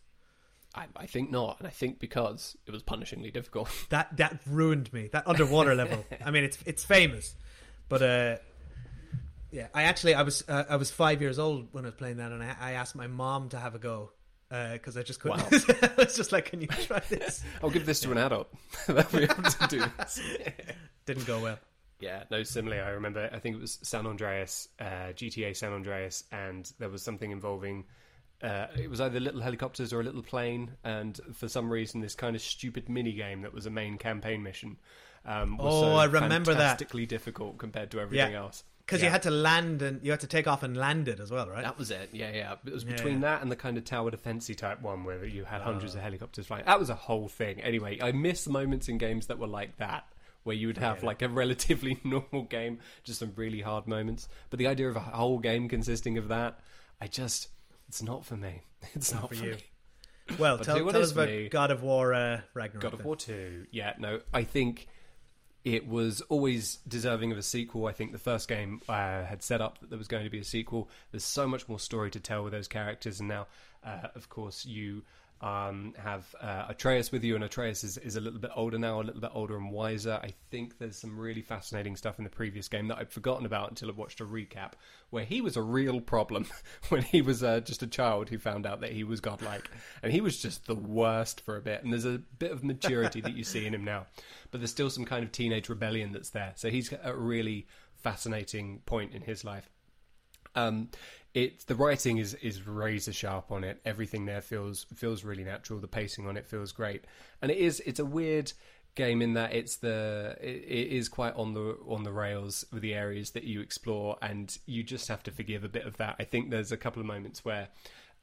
I, I, think not, and I think because it was punishingly difficult. *laughs* That that ruined me. That underwater level. I mean, it's it's famous, but uh, yeah. I actually I was uh, I was five years old when I was playing that, and I, I asked my mom to have a go because uh, I just couldn't. Wow. *laughs* I was just like, "Can you try this?" I'll give this to an adult. *laughs* They'll be able to do this. Didn't go well. Yeah, no, similarly, I remember, I think it was San Andreas, uh, GTA San Andreas, and there was something involving uh, it was either little helicopters or a little plane, and for some reason, this kind of stupid mini game that was a main campaign mission. Um, was oh, so I remember that. fantastically difficult compared to everything Yeah. else. Because Yeah. you had to land and you had to take off and land it as well, right? That was it. Yeah, yeah. It was between yeah. that and the kind of tower defensey type one where you had hundreds of helicopters flying. That was a whole thing. Anyway, I miss moments in games that were like that, where you would have like a relatively *laughs* normal game, just some really hard moments. But the idea of a whole game consisting of that, I just, it's not for me. *laughs* It's not, for for you. me. well, tell, tell you what tell is us about me. God of War uh, Ragnarok. God of. War 2. Yeah, no, I think it was always deserving of a sequel. I think the first game uh, had set up that there was going to be a sequel. There's so much more story to tell with those characters, and now, uh, of course, you um, have uh, Atreus with you, and Atreus is, is a little bit older now, a little bit older and wiser. I think there's some really fascinating stuff in the previous game that I'd forgotten about until I watched a recap, where he was a real problem *laughs* when he was uh, just a child who found out that he was godlike, and he was just the worst for a bit. And there's a bit of maturity that you see in him now, but there's still some kind of teenage rebellion that's there. So he's a really fascinating point in his life. Um, it the writing is is razor sharp on it. Everything there feels feels really natural. The pacing on it feels great, and it is it's a weird game in that it's the it, it is quite on the on the rails with the areas that you explore, and you just have to forgive a bit of that. I think there's a couple of moments where.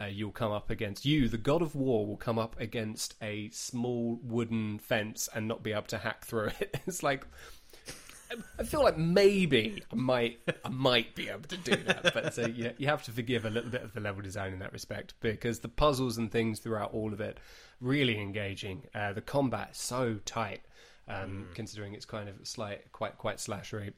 Uh, you'll come up against you, the god of war, will come up against a small wooden fence and not be able to hack through it. *laughs* It's like I feel like maybe I might I might be able to do that, but so you, you have to forgive a little bit of the level design in that respect because the puzzles and things throughout all of it really engaging. Uh, the combat so tight, um, considering it's kind of slight, quite quite slashery.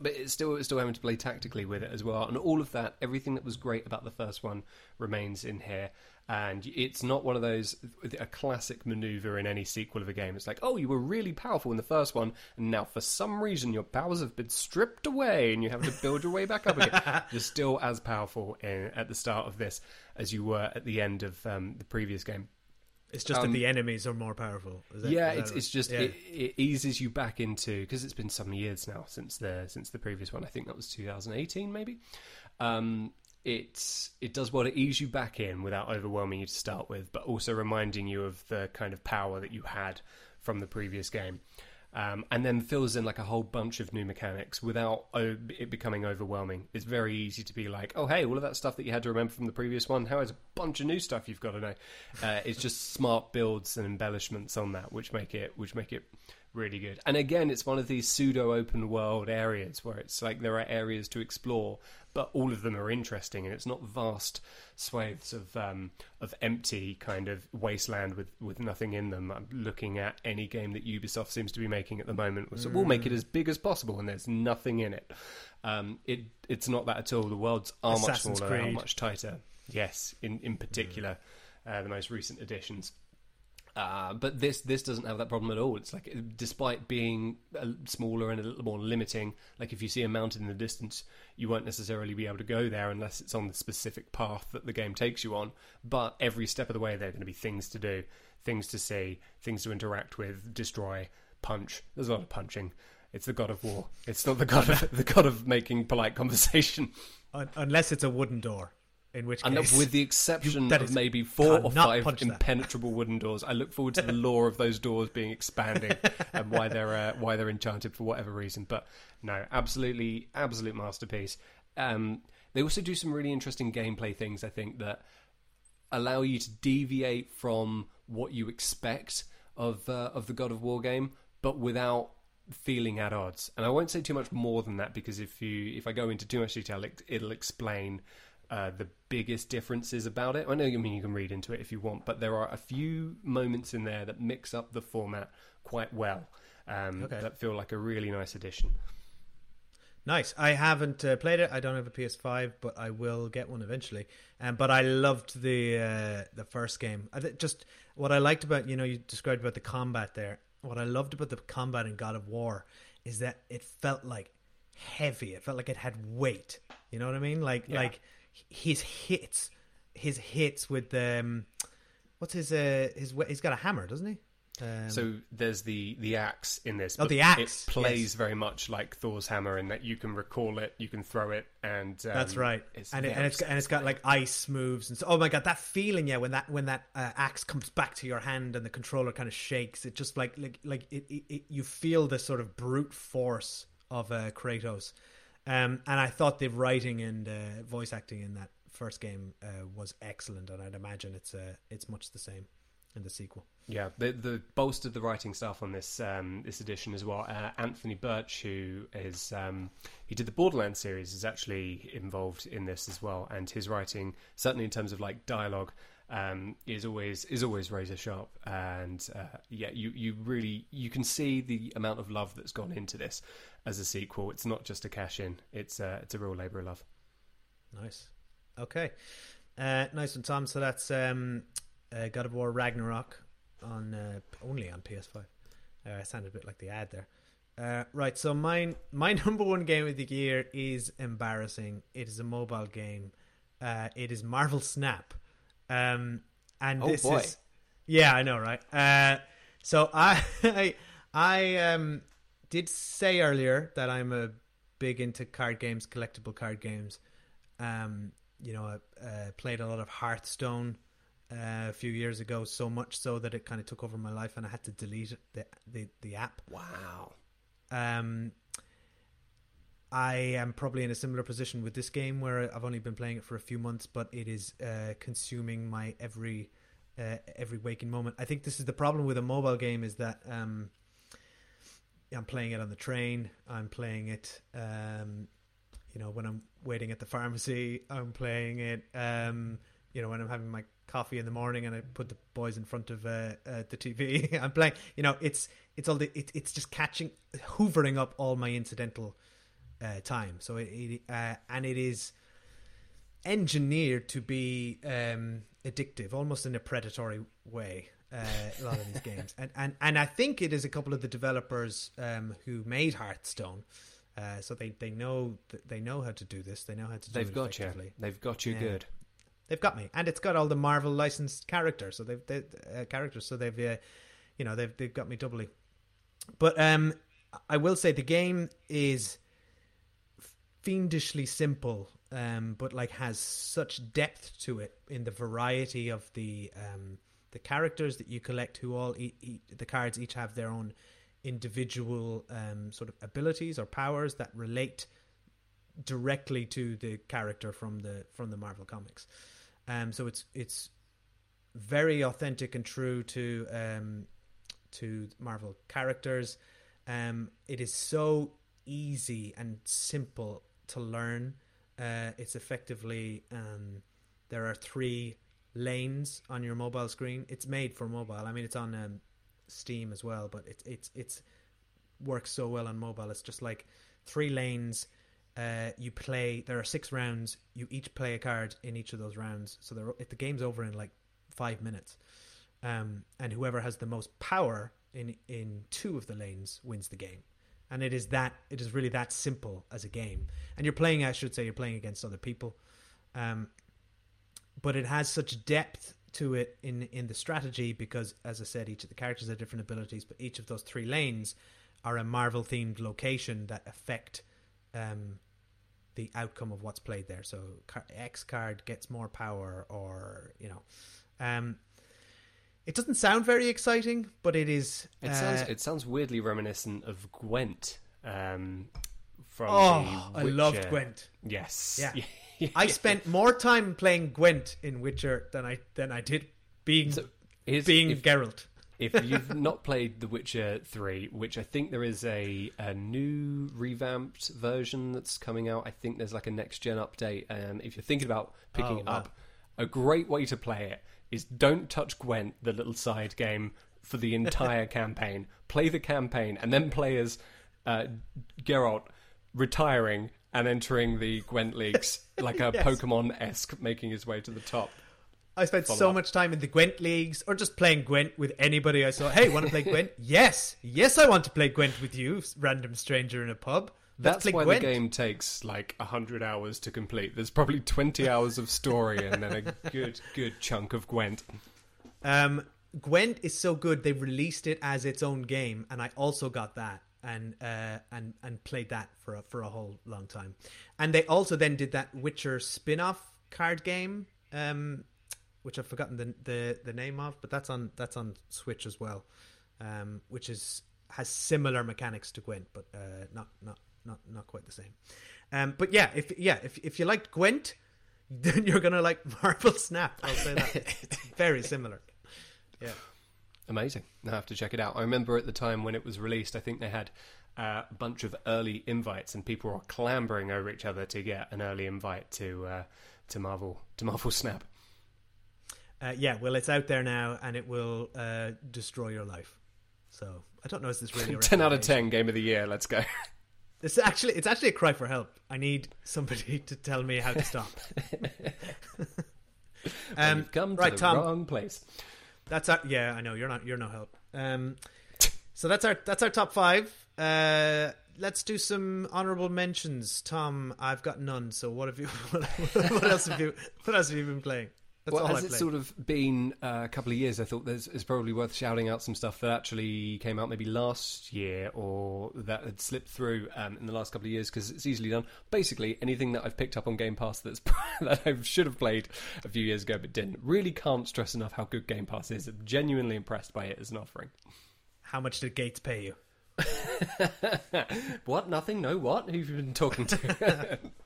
But it's still it's still having to play tactically with it as well, and all of that, everything that was great about the first one remains in here. And it's not one of those a classic maneuver in any sequel of a game. It's like, oh, you were really powerful in the first one, and now for some reason your powers have been stripped away, and you have to build your way back up again. *laughs* You're still as powerful in, at the start of this as you were at the end of um, the previous game. It's just that the enemies are more powerful. Is that- Um, yeah, it's it? it's just Yeah. it, it eases you back into because it's been some years now since the since the previous one. I think that was 2018, maybe. Um, it it does well to ease you back in without overwhelming you to start with, but also reminding you of the kind of power that you had from the previous game. Um, and then fills in like a whole bunch of new mechanics without it becoming overwhelming. It's very easy to be like, oh hey, all of that stuff that you had to remember from the previous one. How is a bunch of new stuff you've got to know? Uh, it's just smart builds and embellishments on that, which make it which make it really good. And again, it's one of these pseudo open world areas where it's like there are areas to explore, but all of them are interesting, and it's not vast swathes of um, of empty kind of wasteland with, with nothing in them. I'm looking at any game that Ubisoft seems to be making at the moment, so we'll make it as big as possible, and there's nothing in it. Um, it it's not that at all. The worlds are much Assassin's smaller, are much tighter. Yes, in in particular, uh, the most recent additions. Uh, but this this doesn't have that problem at all. It's like, despite being smaller and a little more limiting, like if you see a mountain in the distance, you won't necessarily be able to go there unless it's on the specific path that the game takes you on. But every step of the way, there are going to be things to do, things to see, things to interact with, destroy, punch. There's a lot of punching. It's the god of war. It's not the god of *laughs* the god of making polite conversation. Unless it's a wooden door, in which And case, with the exception that of maybe four or five punch that. impenetrable wooden doors, I look forward to the *laughs* lore of those doors being expanding and why they're uh, why they're enchanted for whatever reason. But no, absolutely, absolute masterpiece. Um, they also do some really interesting gameplay things. I think that allow you to deviate from what you expect of uh, of the God of War game, but without feeling at odds. And I won't say too much more than that because if you if I go into too much detail, it, it'll explain uh, the biggest differences about it. I know, I mean, you can read into it if you want, but there are a few moments in there that mix up the format quite well. Um, Okay. That feel like a really nice addition. Nice. I haven't uh, played it. I don't have a PS5, but I will get one eventually. Um, but I loved the uh, the first game. I th- just what I liked about you know you described about the combat there. What I loved about the combat in God of War is that it felt like heavy. It felt like it had weight. You know what I mean? Like Yeah. like his hits, his hits with the um, what's his uh his he's got a hammer, doesn't he? Um, so there's the the axe in this. Oh, the axe! It plays yes. very much like Thor's hammer in that you can recall it, you can throw it, and um, that's right. It's and, it, and it's and it's got like ice moves and so. Oh my god, that feeling! Yeah, when that when that uh, axe comes back to your hand and the controller kind of shakes, it just like like like it, it, it you feel this sort of brute force of uh, Kratos. Um, and I thought the writing and uh, voice acting in that first game uh, was excellent, and I'd imagine it's uh, it's much the same in the sequel. Yeah, the the bolstered the writing staff on this um, this edition as well. Uh, Anthony Burch, who is um, he did the Borderlands series, is actually involved in this as well, and his writing, certainly in terms of like dialogue, um, is always is always razor sharp. And uh, yeah, you you really you can see the amount of love that's gone into this as a sequel. It's not just a cash in; it's uh, it's a real labour of love. Nice. Okay. Uh, nice one, Tom. So that's um, uh, God of War Ragnarok on uh, only on PS5. Uh, I sounded a bit like the ad there. Uh, right, so my *laughs* my number one game of the year is embarrassing. It is a mobile game. Uh, it is Marvel Snap, um, and oh, this boy. is yeah, I know, right? Uh, so I *laughs* I, I um, did say earlier that I'm a big into card games, collectible card games. Um, you know, I uh, played a lot of Hearthstone uh, a few years ago, so much so that it kind of took over my life, and I had to delete the the, the app. Wow. Um, I am probably in a similar position with this game, where I've only been playing it for a few months, but it is uh, consuming my every uh, every waking moment. I think this is the problem with a mobile game is that um, I'm playing it on the train. I'm playing it, um, you know, when I'm waiting at the pharmacy. I'm playing it, um, you know, when I'm having my coffee in the morning and I put the boys in front of uh, uh, the TV. *laughs* I'm playing. You know, it's it's all the it, it's just catching, hoovering up all my incidental uh, time. So it, it uh, and it is engineered to be um, addictive, almost in a predatory way. Uh, a lot of these games, and, and and I think it is a couple of the developers um, who made Hearthstone. Uh, so they, they know they know how to do this. They know how to do They've got you. They've got you yeah. good. They've got me, and it's got all the Marvel licensed characters. So they've they, uh, characters. So they've uh, you know they've they've got me doubly. But um, I will say the game is fiendishly simple, um, but like has such depth to it in the variety of the um, the characters that you collect. Who all e- e- the cards each have their own individual um, sort of abilities or powers that relate directly to the character from the from the Marvel comics. Um, so it's it's very authentic and true to um, to Marvel characters. Um, it is so easy and simple to learn. Uh, it's effectively um, there are three lanes on your mobile screen. It's made for mobile. I mean, it's on um, Steam as well, but it's it's it's works so well on mobile. It's just like three lanes uh, you play. There are six rounds. You each play a card in each of those rounds. So if the game's over in like five minutes, um, and whoever has the most power in in two of the lanes wins the game. And it is that it is really that simple as a game. And you're playing, I should say, you're playing against other people. Um, but it has such depth to it in in the strategy because, as I said, each of the characters have different abilities, but each of those three lanes are a Marvel themed location that affect um, the outcome of what's played there. So X card gets more power, or you know, um, it doesn't sound very exciting, but it is. It uh, sounds it sounds weirdly reminiscent of Gwent. Um, from oh, I loved Gwent. Yes, yeah. *laughs* *laughs* I spent more time playing Gwent in Witcher than I than I did being so being if, Geralt if *laughs* you've not played The Witcher 3, which I think there is a, a new revamped version that's coming out, I think there's like a next gen update. Um, if you're thinking about picking oh, it up, a great way to play it is don't touch Gwent, the little side game, for the entire *laughs* campaign. Play the campaign and then play as uh, Geralt retiring and entering the Gwent leagues *laughs* like a yes. Pokemon esque, making his way to the top. I spent so up. much time in the Gwent leagues or just playing Gwent with anybody I saw. Hey, want to play *laughs* Gwent? yes, yes, I want to play Gwent with you, random stranger in a pub. Let's That's why Gwent. the game takes like hundred hours to complete. There's probably twenty hours of story and then a good, good chunk of Gwent. Um. Gwent is so good they released it as its own game, and I also got that and uh, and and played that for a, for a whole long time. And they also then did that Witcher spin-off card game, um, which I've forgotten the, the the name of, but that's on that's on Switch as well, um, which is has similar mechanics to Gwent, but uh, not not not not quite the same. Um, but yeah, if yeah if if you liked Gwent, *laughs* then you're gonna like Marvel Snap. I'll say that it's *laughs* very similar. Yeah. Amazing. I have to check it out. I remember at the time when it was released, I think they had a bunch of early invites, and people were clambering over each other to get an early invite to uh, to Marvel to Marvel Snap. Uh, yeah, well, it's out there now, and it will uh, destroy your life. So I don't know if this really *laughs* ten out of ten game of the year. Let's go. It's actually it's actually a cry for help. I need somebody *laughs* to tell me how to stop. *laughs* um, well, come to right, the Tom, wrong place. That's our, yeah. I know you're not you're no help. Um, so that's our that's our top five. Uh, let's do some honorable mentions. Tom, I've got none. So what have you? *laughs* What, else have you? What else have you been playing? That's well, as it's sort of been uh, a couple of years, I thought there's, it's probably worth shouting out some stuff that actually came out maybe last year or that had slipped through um, in the last couple of years because it's easily done. Basically, anything that I've picked up on Game Pass that's *laughs* that I should have played a few years ago but didn't. Really can't stress enough how good Game Pass is. I'm genuinely impressed by it as an offering. How much did Gates pay you? *laughs* what? Nothing? No what? Who've you been talking to? *laughs*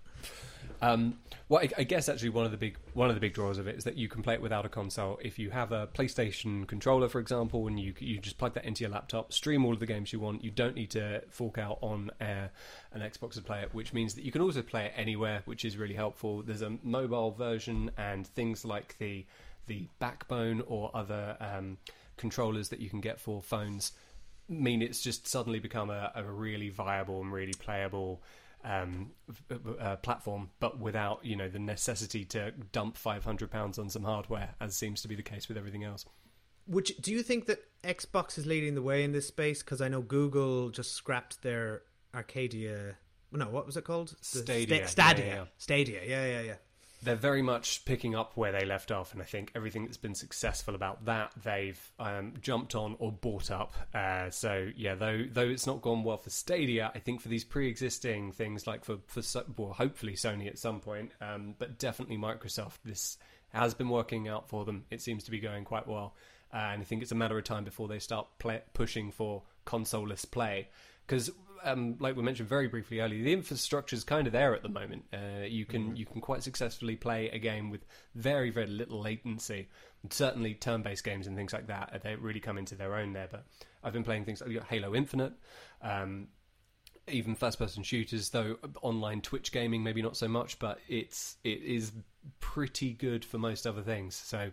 Um, well, I, I, guess actually one of the big one of the big draws of it is that you can play it without a console. If you have a PlayStation controller, for example, and you you just plug that into your laptop, stream all of the games you want. You don't need to fork out on uh, an Xbox to play it, which means that you can also play it anywhere, which is really helpful. There's a mobile version and things like the the Backbone or other um, controllers that you can get for phones mean it's just suddenly become a, a really viable and really playable um, uh, platform, but without you know the necessity to dump five hundred pounds on some hardware, as seems to be the case with everything else. Which do you think that Xbox is leading the way in this space? Because I know Google just scrapped their Arcadia. No, what was it called? Stadia. Stadia. Yeah, yeah. Stadia. Yeah, yeah, yeah they're very much picking up where they left off, and I think everything that's been successful about that they've um, jumped on or bought up. Uh, so yeah, though though it's not gone well for Stadia, I think for these pre-existing things like for for well, hopefully Sony at some point, um, but definitely Microsoft, this has been working out for them. It seems to be going quite well, uh, and I think it's a matter of time before they start play- pushing for consoleless play because um, like we mentioned very briefly earlier, the infrastructure is kind of there at the moment. Uh, you can mm. you can quite successfully play a game with very very little latency. And certainly, turn-based games and things like that uh, they really come into their own there. But I've been playing things like Halo Infinite. Um, even first-person shooters, though online Twitch gaming maybe not so much, but it's it is pretty good for most other things. So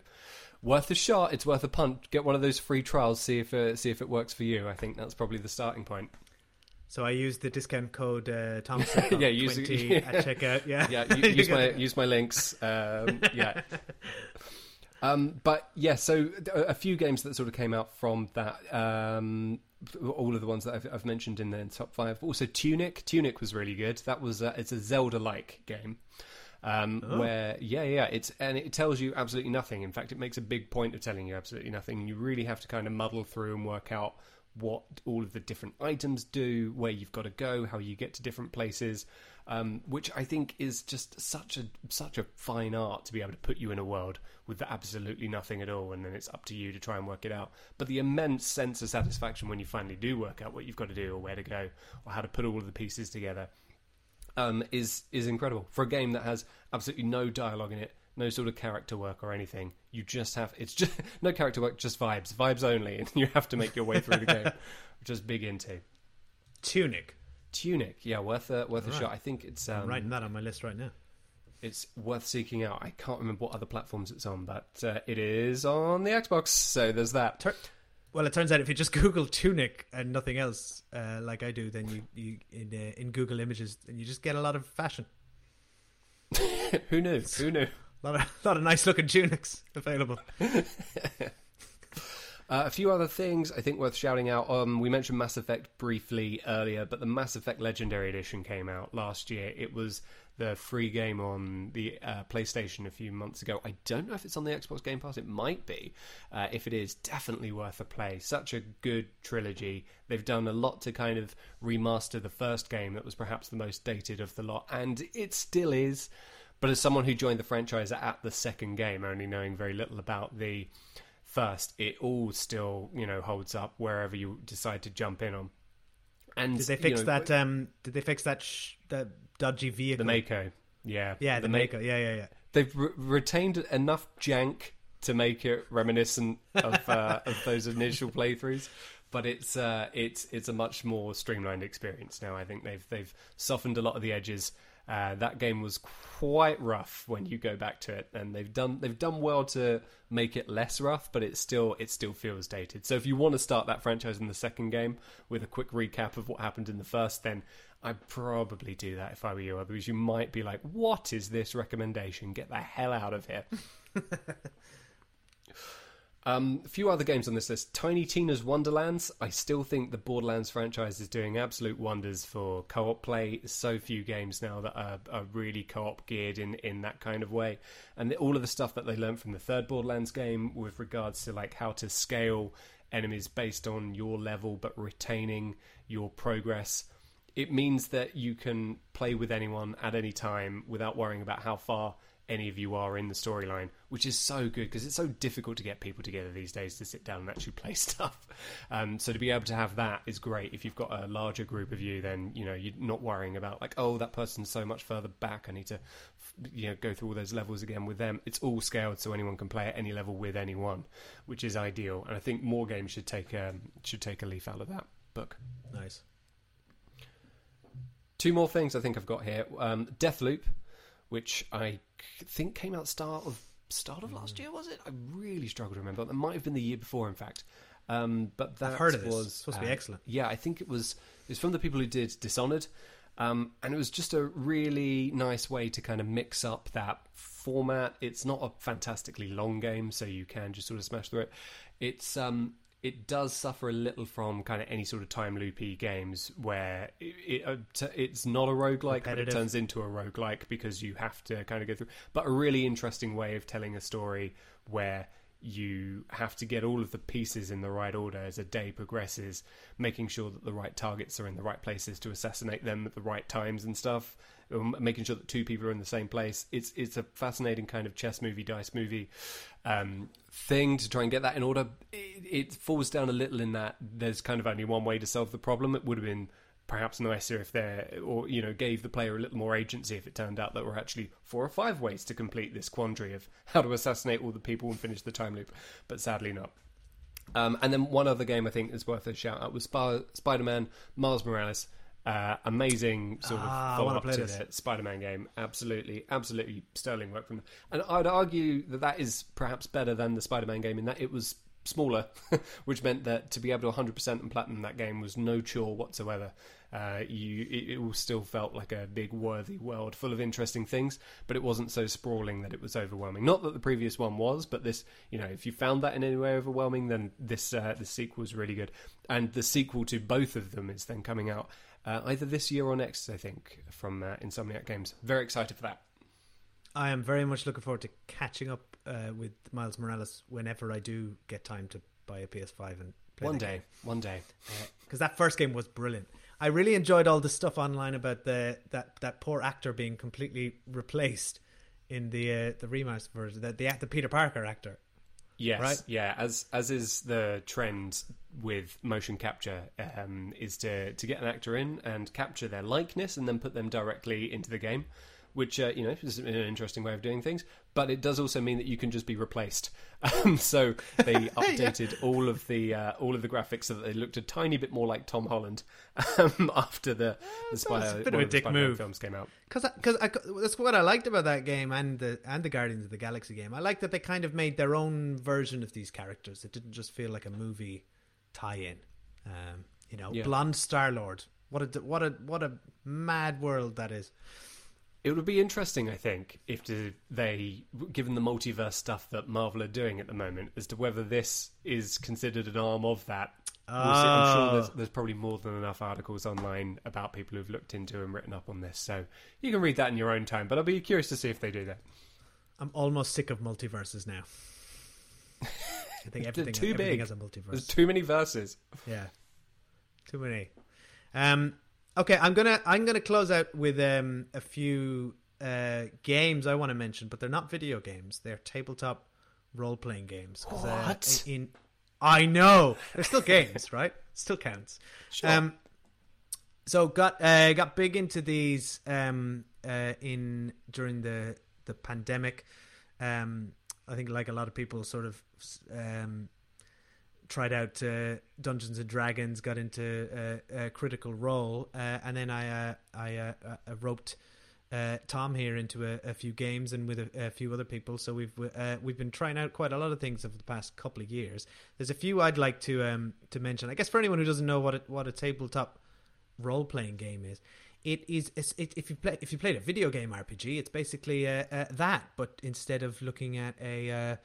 worth a shot. It's worth a punt. Get one of those free trials. See if uh, see if it works for you. I think that's probably the starting point. So I used the discount code uh, Thompson. *laughs* yeah, use 20 *laughs* yeah. at checkout. Yeah, yeah. *laughs* Use my use my links. Um, yeah. Um, but yeah, so a few games that sort of came out from that. Um, all of the ones that I've, I've, mentioned in the top five. Also, Tunic. Tunic was really good. That was uh, it's a Zelda-like game. Um, oh. Where yeah, yeah, it's and it tells you absolutely nothing. In fact, it makes a big point of telling you absolutely nothing. You really have to kind of muddle through and work out what all of the different items do, where you've got to go, how you get to different places, um, which I think is just such a such a fine art to be able to put you in a world with absolutely nothing at all, and then it's up to you to try and work it out. But the immense sense of satisfaction when you finally do work out what you've got to do, or where to go, or how to put all of the pieces together, um, is is incredible for a game that has absolutely no dialogue in it no sort of character work or anything. You just have it's just *laughs* no character work, just vibes, vibes only, and you have to make your way through the game, *laughs* which is big into. Tunic. Tunic, yeah, worth a worth a shot. I think it's um, I'm writing that on my list right now. It's worth seeking out. I can't remember what other platforms it's on, but uh, it is on the Xbox. So there's that. Tur- well, it turns out if you just *laughs* Google Tunic and nothing else, uh, like I do, then you, you in uh, in Google Images, and you just get a lot of fashion. Who knew? Who knew? A lot of, lot of nice looking tunics available. *laughs* Uh, a few other things I think worth shouting out. Um, we mentioned Mass Effect briefly earlier, but the Mass Effect Legendary Edition came out last year. It was the free game on the uh, PlayStation a few months ago. I don't know if it's on the Xbox Game Pass. It might be. Uh, if it is, definitely worth a play. Such a good trilogy. They've done a lot to kind of remaster the first game that was perhaps the most dated of the lot, and it still is. But as someone who joined the franchise at the second game, only knowing very little about the first, it all still you know holds up wherever you decide to jump in on. And did they fix you know, that? Um, did they fix that? Sh- that dodgy vehicle. The Mako. Yeah. Yeah, the, the Mako. Yeah, yeah, yeah. They've re- retained enough jank to make it reminiscent of uh, *laughs* of those initial playthroughs, but it's uh, it's it's a much more streamlined experience now. I think they've they've softened a lot of the edges uh, that game was quite rough when you go back to it, and they've done they've done well to make it less rough, but it still it still feels dated. So if you want to start that franchise in the second game with a quick recap of what happened in the first, then I'd probably do that if I were you. Otherwise, you might be like, "What is this recommendation? Get the hell out of here." *laughs* Um, a few other games on this list. Tiny Tina's Wonderlands. I still think the Borderlands franchise is doing absolute wonders for co-op play. So few games now that are, are really co-op geared in, in that kind of way. And the, all of the stuff that they learned from the third Borderlands game with regards to like how to scale enemies based on your level but retaining your progress. It means that you can play with anyone at any time without worrying about how far any of you are in the storyline, which is so good because it's so difficult to get people together these days to sit down and actually *laughs* play stuff. Um, so to be able to have that is great. If you've got a larger group of you, then you know you're not worrying about like, oh, that person's so much further back. I need to, you know, go through all those levels again with them. It's all scaled so anyone can play at any level with anyone, which is ideal. And I think more games should take um, should take a leaf out of that book. Nice. Two more things I think I've got here. Um, Deathloop which I think came out start of start of last year. Was it? I really struggle to remember. It might have been the year before, in fact. Um, but that I've heard of was supposed uh, to be uh, excellent. Yeah, I think it was. It was from the people who did Dishonored, um, and it was just a really nice way to kind of mix up that format. It's not a fantastically long game, so you can just sort of smash through it. It's um, it does suffer a little from kind of any sort of time loopy games where it, it, uh, it's not a roguelike, but it turns into a roguelike because you have to kind of go through. But a really interesting way of telling a story where you have to get all of the pieces in the right order as a day progresses, making sure that the right targets are in the right places to assassinate them at the right times and stuff. Making sure that two people are in the same place. It's it's a fascinating kind of chess movie, dice movie um, thing to try and get that in order. It, it, falls down a little in that there's kind of only one way to solve the problem. It would have been perhaps nicer if there, or you know, gave the player a little more agency if it turned out that there were actually four or five ways to complete this quandary of how to assassinate all the people and finish the time loop. But sadly, not. Um, and then one other game I think is worth a shout out was Sp- Spider Man Miles Morales. Uh, amazing sort of ah, follow up to this. the Spider-Man game. Absolutely, absolutely sterling work from. Them. And I'd argue that that is perhaps better than the Spider-Man game in that it was smaller, *laughs* which meant that to be able to 100% and platinum that game was no chore whatsoever. Uh, you, it, it all still felt like a big, worthy world full of interesting things, but it wasn't so sprawling that it was overwhelming. Not that the previous one was, but this, you know, if you found that in any way overwhelming, then this uh, the sequel was really good. And the sequel to both of them is then coming out uh, either this year or next, I think, from uh, Insomniac Games. Very excited for that. I am very much looking forward to catching up uh, with Miles Morales whenever I do get time to buy a PS5 and play. One day, game. one day, because uh, that first game was brilliant. I really enjoyed all the stuff online about the that that poor actor being completely replaced in the uh, the remaster version, the, the the Peter Parker actor. Yes, right? yeah. As as is the trend with motion capture, um, is to to get an actor in and capture their likeness and then put them directly into the game which uh, you know is an interesting way of doing things. But it does also mean that you can just be replaced. *laughs* Um, so they *laughs* updated yeah. all of the uh, all of the graphics so that they looked a tiny bit more like Tom Holland *laughs* um, after the the Spider bit of a dick move films came out. Because because that's what I liked about that game and the and the Guardians of the Galaxy game. I like that they kind of made their own version of these characters. It didn't just feel like a movie tie-in. Um, you know, yeah. blonde Star Lord. What a what a what a mad world that is. It would be interesting, I think, if they, given the multiverse stuff that Marvel are doing at the moment, as to whether this is considered an arm of that. We'll I'm sure there's, ah. there's, probably more than enough articles online about people who've looked into and written up on this, so you can read that in your own time. But I'll be curious to see if they do that. I'm almost sick of multiverses now. I think everything, *laughs* too everything big. has a multiverse. There's too many verses. Yeah, too many. Um, okay, I'm gonna I'm gonna close out with um, a few uh, games I want to mention, but they're not video games. They're tabletop role playing games. Uh, what? Uh, in I know they're still games, right? Still counts. Sure. Um, so got uh, got big into these um, uh, in during the the pandemic. Um, I think, like a lot of people, sort of um, tried out uh, Dungeons and Dragons, got into a, Critical Role, uh, and then I uh, I uh, roped Tom here into a, a, few games and with a, a few other people. So we've we've been trying out quite a lot of things over the past couple of years. There's a few I'd like to um, to mention. I guess for anyone who doesn't know what a, what a tabletop role playing game is, it is it, if you play if you played a video game RPG, it's basically uh, uh, that, but instead of looking at a uh,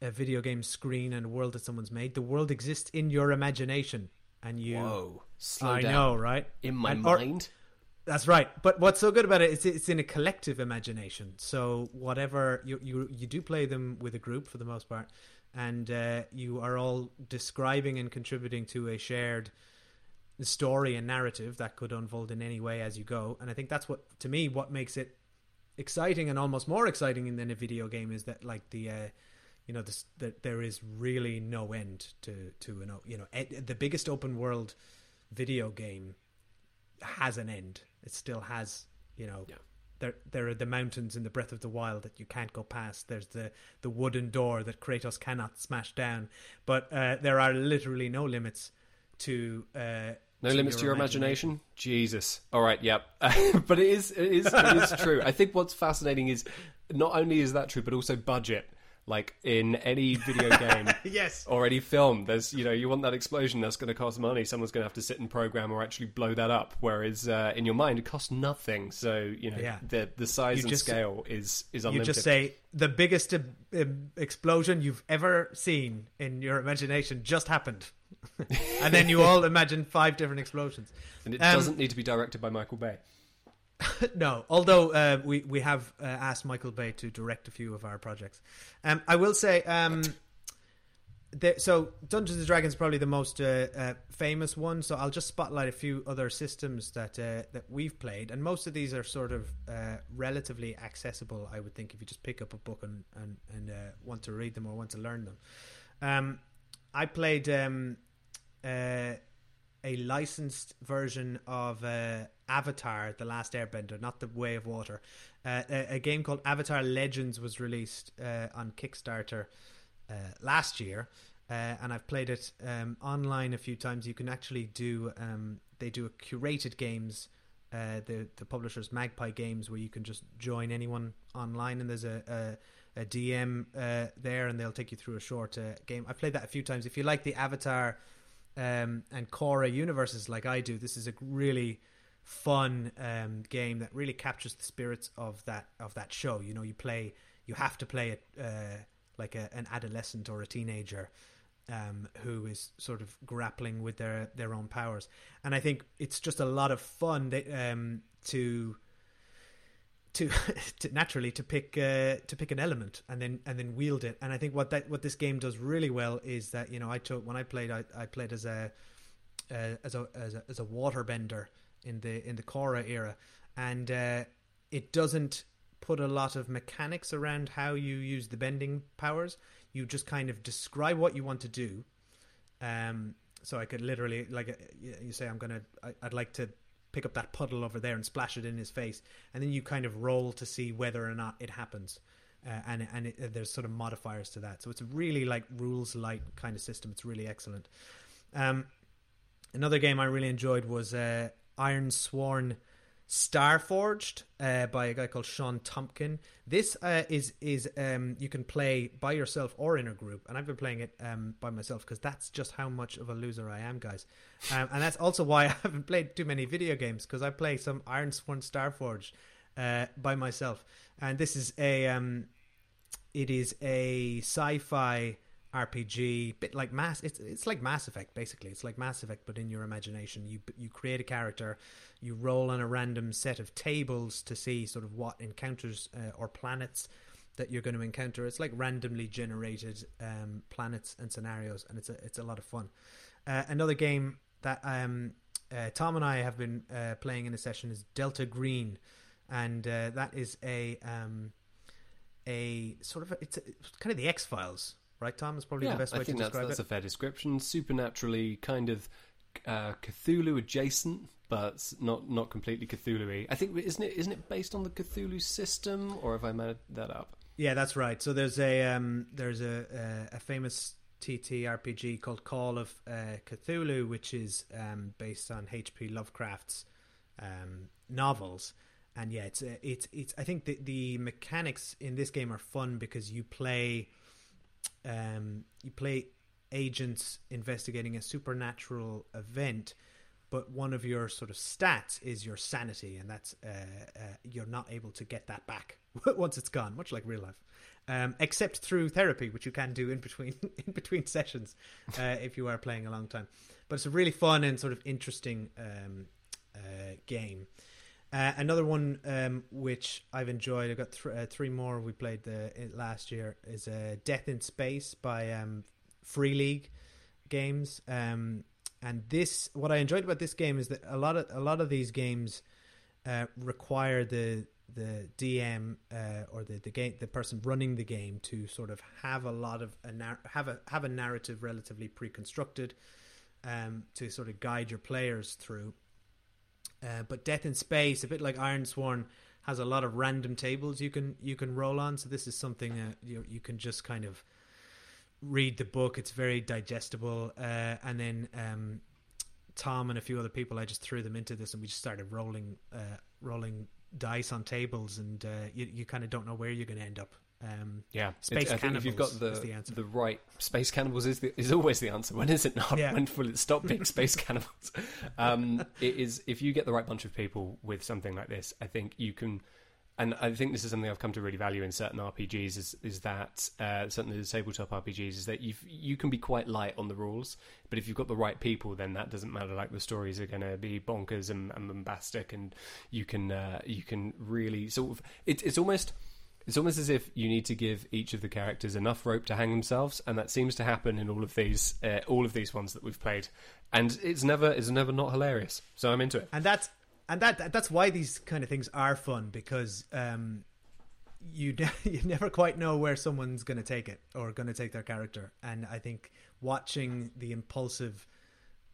a video game screen and a world that someone's made, the world exists in your imagination, and you. Whoa! Slow I down. know, right? In my and, mind. Or, that's right. But what's so good about it is it's in a collective imagination. So whatever you you you do play them with a group for the most part, and uh, you are all describing and contributing to a shared story and narrative that could unfold in any way as you go. And I think that's what, to me, what makes it exciting and almost more exciting than a video game is that like the, uh, you know, this, that there is really no end to to an you know the biggest open world video game has an end. It still has you know. Yeah. There, there are the mountains in the Breath of the Wild that you can't go past. There's the, the wooden door that Kratos cannot smash down. But uh, there are literally no limits to uh, no limits to your imagination. imagination. Jesus. All right. Yep. *laughs* but it is. It is. It is *laughs* true. I think what's fascinating is not only is that true, but also budget. Like in any video *laughs* game, yes, or any film, there's you know you want that explosion that's going to cost money. Someone's going to have to sit and program or actually blow that up. Whereas uh, in your mind, it costs nothing. So you know yeah. the the size you and just, scale is is unlimited. You just say the biggest uh, explosion you've ever seen in your imagination just happened. *laughs* and then you all imagine five different explosions. And it um, doesn't need to be directed by Michael Bay. *laughs* no, although uh, we we have uh, asked Michael Bay to direct a few of our projects. Um, I will say, um, so Dungeons and Dragons is probably the most uh, uh, famous one. So I'll just spotlight a few other systems that uh, that we've played, and most of these are sort of uh, relatively accessible. I would think if you just pick up a book and and, and want to read them or want to learn them. Um, I played um, a licensed version of Avatar: The Last Airbender, not the Way of Water. Uh, a, a, game called Avatar Legends was released uh, on Kickstarter uh, last year, uh, and I've played it um, online a few times. You can actually do um, they do a curated games. the the publishers Magpie Games, where you can just join anyone online, and there's a, a, a DM there, and they'll take you through a short game. I've played that a few times. If you like the Avatar um, and Korra universes like I do, this is a really fun um, game that really captures the spirits of that of that show. You know, you play, you have to play it uh, like a, an adolescent or a teenager um, who is sort of grappling with their their own powers, and I think it's just a lot of fun that, um, to to, *laughs* to naturally to pick uh, to pick an element and then and then wield it. And I think what that what this game does really well is that you know I took when I played I, I played as a, uh, as a as a as a waterbender in the in the Korra era, and uh, it doesn't put a lot of mechanics around how you use the bending powers. You just kind of describe what you want to do. Um, so I could literally like uh, you say I'm gonna I, I'd like to pick up that puddle over there and splash it in his face, and then you kind of roll to see whether or not it happens. Uh, and and it, there's sort of modifiers to that, so it's a really like rules light kind of system. It's really excellent. Um, another game I really enjoyed was uh, Ironsworn Starforged uh, by a guy called Shawn Tomkin. This uh, is is um, you can play by yourself or in a group, and I've been playing it um, by myself because that's just how much of a loser I am, guys. Um, and that's also why *laughs* I haven't played too many video games because I play some Ironsworn Starforged uh, by myself, and this is a um, it is a sci-fi RPG, bit like Mass. It's it's like Mass Effect basically. It's like Mass Effect, but in your imagination. You you create a character, you roll on a random set of tables to see sort of what encounters uh, or planets that you're going to encounter. It's like randomly generated um, planets and scenarios, and it's a it's a lot of fun. Uh, another game that um, uh, Tom and I have been uh, playing in a session is Delta Green, and uh, that is a um, a sort of a, it's, a, it's kind of the X Files right, Tom? Is probably yeah, the best way I think to that's, describe that's it. a fair description. Supernaturally, kind of uh, Cthulhu adjacent, but not not completely Cthulhu-y. I think isn't it isn't it based on the Cthulhu system, or have I made that up? Yeah, that's right. So there's a um, there's a, a, a famous TTRPG called Call of uh, Cthulhu, which is um, based on H.P. Lovecraft's um, novels. And yeah, it's it's it's. I think the the mechanics in this game are fun because you play um, you play agents investigating a supernatural event, but one of your sort of stats is your sanity, and that's uh, uh, you're not able to get that back *laughs* once it's gone, much like real life, um, except through therapy, which you can do in between *laughs* in between sessions uh, if you are playing a long time. But it's a really fun and sort of interesting um, uh, game. Uh, another one um, which I've enjoyed, I've got th- uh, three more we played the last year is uh, Death in Space by um, Free League Games. Um, and this, what I enjoyed about this game is that a lot of a lot of these games uh, require the the DM uh, or the the game the person running the game to sort of have a lot of a nar- have a have a narrative relatively pre-constructed um, to sort of guide your players through uh, but Death in Space, a bit like Iron Ironsworn, has a lot of random tables you can you can roll on. So this is something you you can just kind of read the book. It's very digestible, uh, and then um, Tom and a few other people, I just threw them into this, and we just started rolling uh, rolling dice on tables, and uh, you you kind of don't know where you're going to end up. Um, yeah, space I cannibals. if you've got the the, answer. the right space cannibals is the, is always the answer. When is it not? Yeah. When will it stop being *laughs* space cannibals? Um, it is if you get the right bunch of people with something like this. I think you can, and I think this is something I've come to really value in certain RPGs. Is is that uh, certainly the tabletop RPGs is that you you can be quite light on the rules, but if you've got the right people, then that doesn't matter. Like the stories are going to be bonkers and, and bombastic, and you can uh, you can really sort of it, it's almost it's almost as if you need to give each of the characters enough rope to hang themselves, and that seems to happen in all of these, uh, all of these ones that we've played. And it's never, it's never not hilarious. So I'm into it. and that's and that that's why these kind of things are fun because um, you ne- *laughs* you never quite know where someone's going to take it or going to take their character, and I think watching the impulsive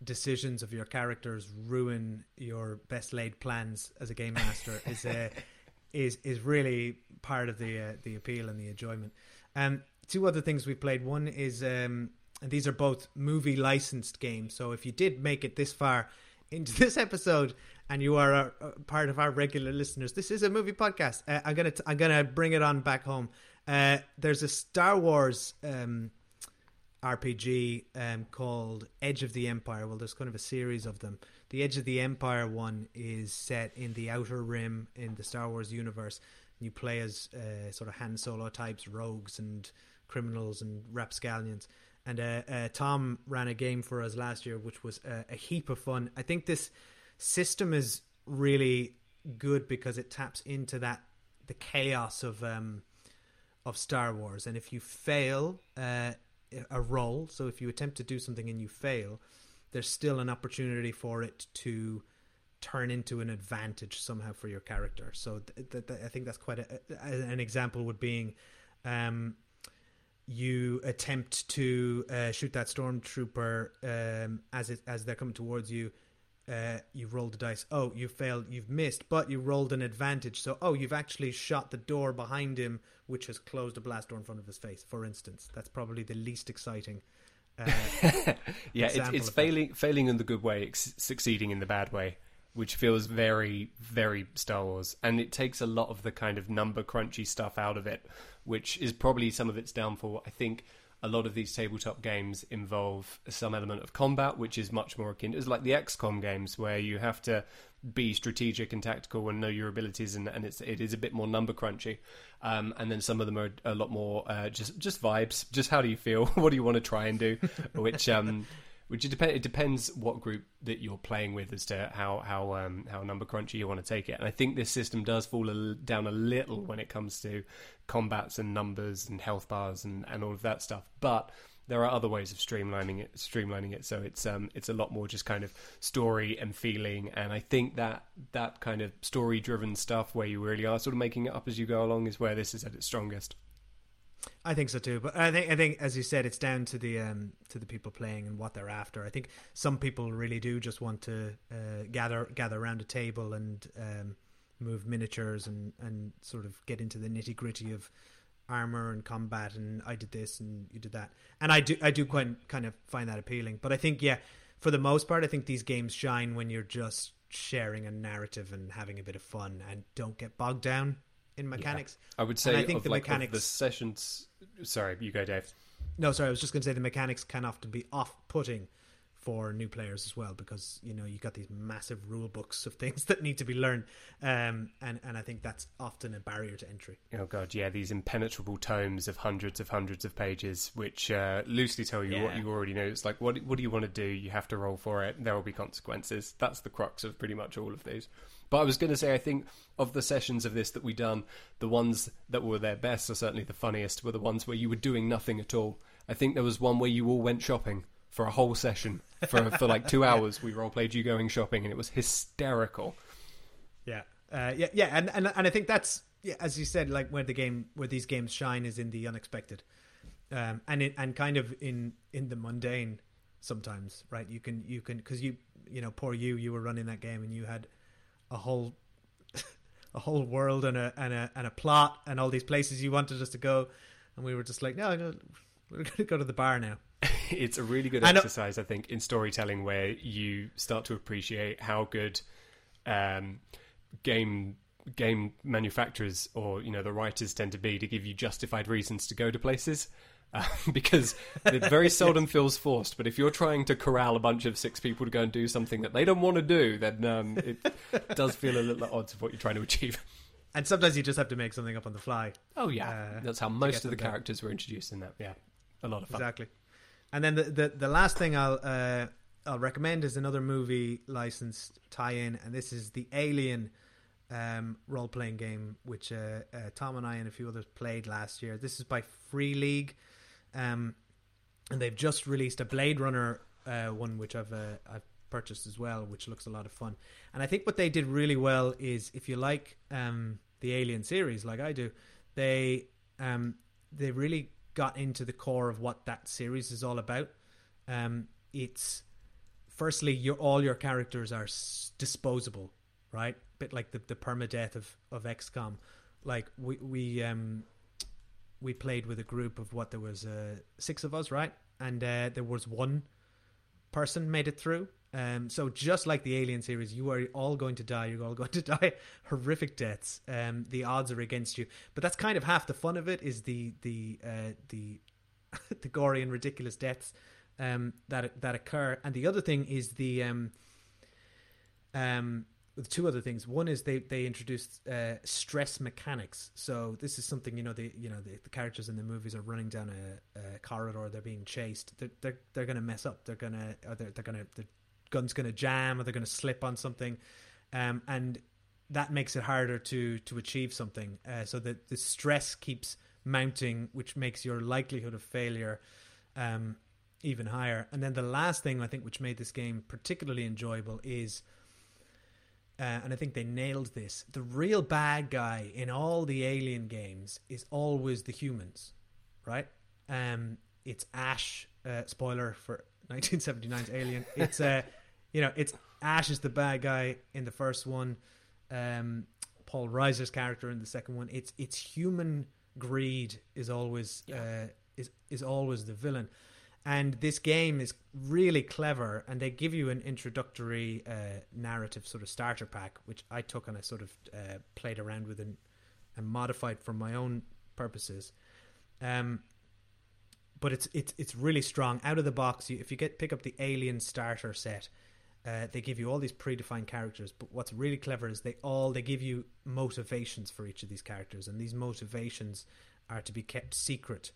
decisions of your characters ruin your best laid plans as a game master is a *laughs* is is really part of the uh, the appeal and the enjoyment. Um, two other things we played. One is um, and these are both movie licensed games. So if you did make it this far *laughs* into this episode and you are a, a part of our regular listeners, this is a movie podcast. Uh, I'm gonna t- I'm gonna bring it on back home. Uh, there's a Star Wars um, RPG um, called Edge of the Empire. Well, there's kind of a series of them. The Edge of the Empire one is set in the Outer Rim in the Star Wars universe. You play as uh, sort of Han Solo types, rogues and criminals and rapscallions. And uh, uh, Tom ran a game for us last year, which was a, a heap of fun. I think this system is really good because it taps into that the chaos of um, of Star Wars. And if you fail uh, a roll, so if you attempt to do something and you fail, there's still an opportunity for it to turn into an advantage somehow for your character. So th- th- th- I think that's quite a, a, an example would being um, you attempt to uh, shoot that stormtrooper um, as it, as they're coming towards you. Uh, you rolled the dice. Oh, you failed. You've missed, but you rolled an advantage. So, oh, you've actually shot the door behind him, which has closed a blast door in front of his face. For instance, that's probably the least exciting. Uh, *laughs* yeah, it's, it's failing failing in the good way, succeeding in the bad way, which feels very very Star Wars, and it takes a lot of the kind of number crunchy stuff out of it, which is probably some of its downfall. I think a lot of these tabletop games involve some element of combat, which is much more akin. To it's like the XCOM games where you have to be strategic and tactical and know your abilities, and, and it's it is a bit more number crunchy. Um, and then some of them are a lot more uh, just just vibes. Just how do you feel? *laughs* what do you want to try and do? *laughs* Which um, which it, depend, it depends what group that you're playing with as to how how um, how number crunchy you want to take it. And I think this system does fall a, down a little when it comes to combats and numbers and health bars and, and all of that stuff. But there are other ways of streamlining it streamlining it. So it's um it's a lot more just kind of story and feeling. And i think that that kind of story driven stuff where you really are sort of making it up as you go along is where this is at its strongest. I think so too, but I think I think as you said, it's down to the um, to the people playing and what they're after. I think some people really do just want to uh, gather gather around a table and um, move miniatures and, and sort of get into the nitty gritty of armor and combat. And I did this and you did that, and I do I do quite kind of find that appealing. But I think yeah, for the most part, I think these games shine when you're just sharing a narrative and having a bit of fun and don't get bogged down in mechanics. Yeah. I would say and I think the like, mechanics the sessions. Sorry, you go, Dave. No, sorry, I was just going to say the mechanics can often be off-putting for new players as well because you know you got these massive rule books of things *laughs* that need to be learned. Um, and and I think that's often a barrier to entry. Oh god yeah these impenetrable tomes of hundreds of hundreds of pages which uh, loosely tell you yeah. what you already know. It's like what what do you want to do? You have to roll for it. There will be consequences. That's the crux of pretty much all of these. But I was going to say, I think of the sessions of this that we done, the ones that were their best, or certainly the funniest, were the ones where you were doing nothing at all. I think there was one where you all went shopping for a whole session for for like two *laughs* hours. We role played you going shopping, and it was hysterical. Yeah, uh, yeah, yeah, and, and and I think that's yeah, as you said, like where the game where these games shine is in the unexpected, um, and it, and kind of in in the mundane sometimes, right? You can you can because you you know poor you you were running that game and you had a whole *laughs* a whole world and a and a and a plot and all these places you wanted us to go, and we were just like, no, no we're going to go to the bar now. *laughs* *laughs* it's a really good exercise, I, think, in storytelling where you start to appreciate how good um, game game manufacturers or you know the writers tend to be to give you justified reasons to go to places. Uh, *laughs* because it very *laughs* seldom feels forced. But if you're trying to corral a bunch of six people to go and do something that they don't want to do, then um, it does feel a little at odds of what you're trying to achieve. And sometimes you just have to make something up on the fly. Oh yeah, uh, that's how most of the characters were introduced in that. Yeah, a lot of fun. Exactly. And then the the, the last thing I'll uh, I'll recommend is another movie licensed tie-in, and this is the Alien um, role playing game, which uh, uh, Tom and I and a few others played last year. This is by Free League, um, and they've just released a Blade Runner uh, one, which I've uh, I've purchased as well, which looks a lot of fun. And I think what they did really well is if you like um, the Alien series, like I do, they um, they really got into the core of what that series is all about. Um, it's firstly, your all your characters are s- disposable, right? bit like the, the permadeath of, of XCOM. Like we we um we played with a group of what there was uh, six of us, right? And uh, there was one person made it through. Um, so just like the Alien series, you are all going to die. You're all going to *laughs* die horrific deaths. Um, the odds are against you, but that's kind of half the fun of it. Is the the uh, the *laughs* the gory and ridiculous deaths um, that that occur, and the other thing is the um, um, two other things. One is they they introduced uh, stress mechanics. So this is something you know the you know the, the characters in the movies are running down a, a corridor. They're being chased. They're they're, they're going to mess up. They're gonna they're, they're gonna the gun's going to jam or they're going to slip on something, um, and that makes it harder to to achieve something. Uh, so that the stress keeps mounting, which makes your likelihood of failure. Um, even higher. And then the last thing I think which made this game particularly enjoyable is uh, and I think they nailed this. The real bad guy in all the Alien games is always the humans, right? Um, it's Ash. Uh, spoiler for *laughs* 1979's Alien. It's uh, you know, it's Ash is the bad guy in the first one. Um, Paul Reiser's character in the second one. It's it's human greed is always yeah. uh, is is always the villain and this game is really clever and they give you an introductory uh, narrative sort of starter pack which i took and i sort of uh, played around with and, and modified for my own purposes um, but it's it's it's really strong out of the box. You, if you get pick up the Alien starter set, uh, they give you all these predefined characters. But what's really clever is they all they give you motivations for each of these characters, and these motivations are to be kept secret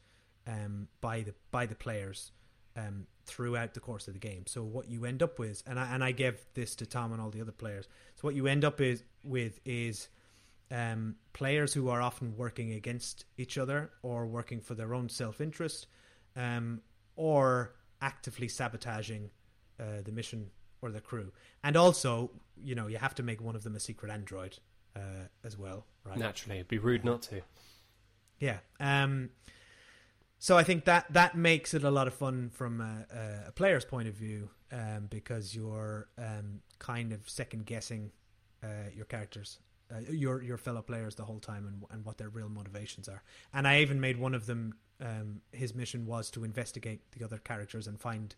um, by the by the players um, throughout the course of the game. So what you end up with, and I and I gave this to Tom and all the other players. So what you end up is with is um, players who are often working against each other or working for their own self interest, um, or actively sabotaging uh, the mission or the crew. And also, you know, you have to make one of them a secret android uh, as well, right? Naturally, it'd be rude not to. Yeah. Um, so I think that that makes it a lot of fun from a, a player's point of view um, because you're um, kind of second guessing uh, your characters, uh, your your fellow players the whole time, and, and what their real motivations are. And I even made one of them. Um, his mission was to investigate the other characters and find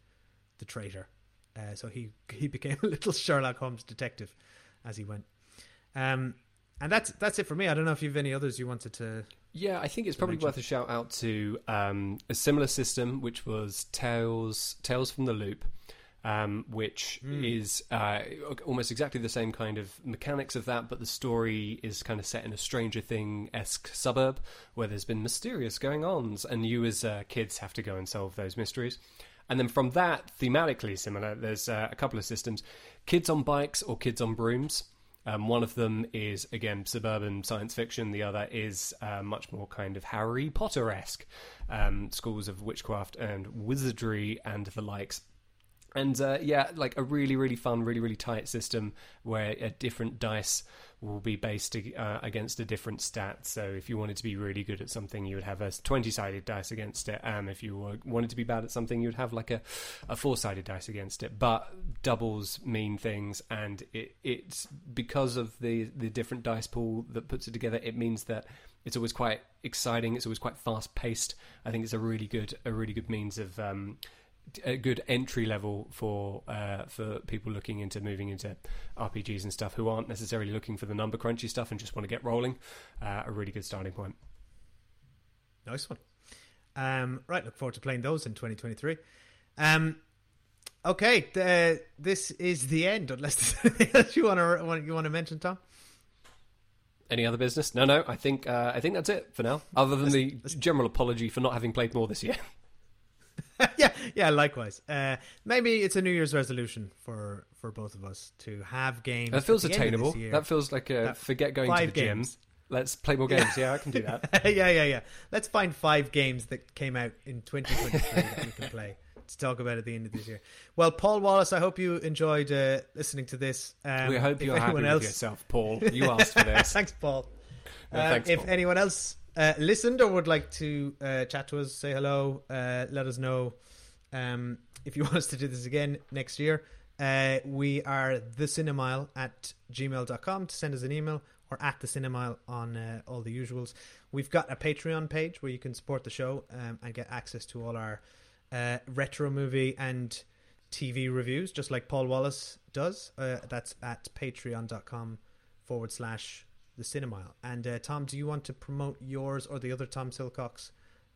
the traitor. Uh, so he *laughs* he became a little Sherlock Holmes detective as he went. Um, and that's that's it for me. I don't know if you've any others you wanted to. Yeah, I think it's probably mention. worth a shout out to um, a similar system, which was Tales Tales from the Loop, um, which mm. is uh, almost exactly the same kind of mechanics of that, but the story is kind of set in a Stranger Thing esque suburb where there's been mysterious going ons, and you as uh, kids have to go and solve those mysteries. And then from that, thematically similar, there's uh, a couple of systems kids on bikes or kids on brooms. Um, one of them is, again, suburban science fiction. The other is uh, much more kind of Harry Potter esque um, schools of witchcraft and wizardry and the likes. And uh, yeah, like a really, really fun, really, really tight system where a different dice will be based uh, against a different stat. So if you wanted to be really good at something, you would have a 20 sided dice against it. Um, if you wanted to be bad at something, you'd have like a, a four sided dice against it. But doubles mean things, and it, it's because of the, the different dice pool that puts it together, it means that it's always quite exciting. It's always quite fast paced. I think it's a really good a really good means of um, a good entry level for uh, for people looking into moving into RPGs and stuff who aren't necessarily looking for the number crunchy stuff and just want to get rolling. Uh, a really good starting point. Nice one. Um, right, look forward to playing those in 2023. Um, okay, the, this is the end. Unless *laughs* you want to you want to mention, Tom. Any other business? No, no. I think uh, I think that's it for now. Other than the general apology for not having played more this year. *laughs* *laughs* yeah, yeah. Likewise. Uh, maybe it's a New Year's resolution for for both of us to have games. That feels attainable. That feels like a forget going to the games. gym. Let's play more games. Yeah, I can do that. *laughs* yeah, yeah, yeah. Let's find five games that came out in 2023 that we can *laughs* play to talk about at the end of this year. Well, Paul Wallace, I hope you enjoyed uh, listening to this. Um, we hope you're happy else... with yourself, Paul. You asked for this. thanks, Paul. No, thanks, um, Paul. If anyone else uh, listened or would like to uh, chat to us, say hello, uh, let us know um, if you *laughs* want us to do this again next year. Uh, we are the cinemile at gmail.com to send us an email or at the cinemile on uh, all the usuals. We've got a Patreon page where you can support the show um, and get access to all our retro movie and TV reviews, just like Paul Wallace does. that's at patreon.com forward slash the Cinemile. And uh, Tom, do you want to promote yours or the other Tom Silcock's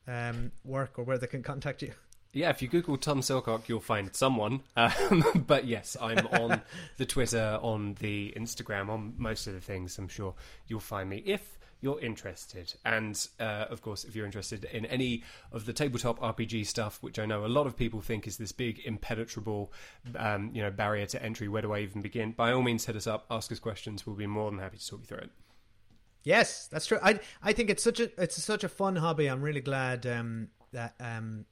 um, work or where they can contact you? Yeah, if you Google Tom Silcock, you'll find someone. Um, *laughs* but yes, I'm on *laughs* the Twitter, on the Instagram, on most of the things. I'm sure you'll find me if you're interested. And uh, of course, if you're interested in any of the tabletop RPG stuff, which I know a lot of people think is this big impenetrable, um, you know, barrier to entry. Where do I even begin? By all means, hit us up, ask us questions. We'll be more than happy to talk you through it. Yes, that's true. I I think it's such a it's such a fun hobby. I'm really glad um, that um,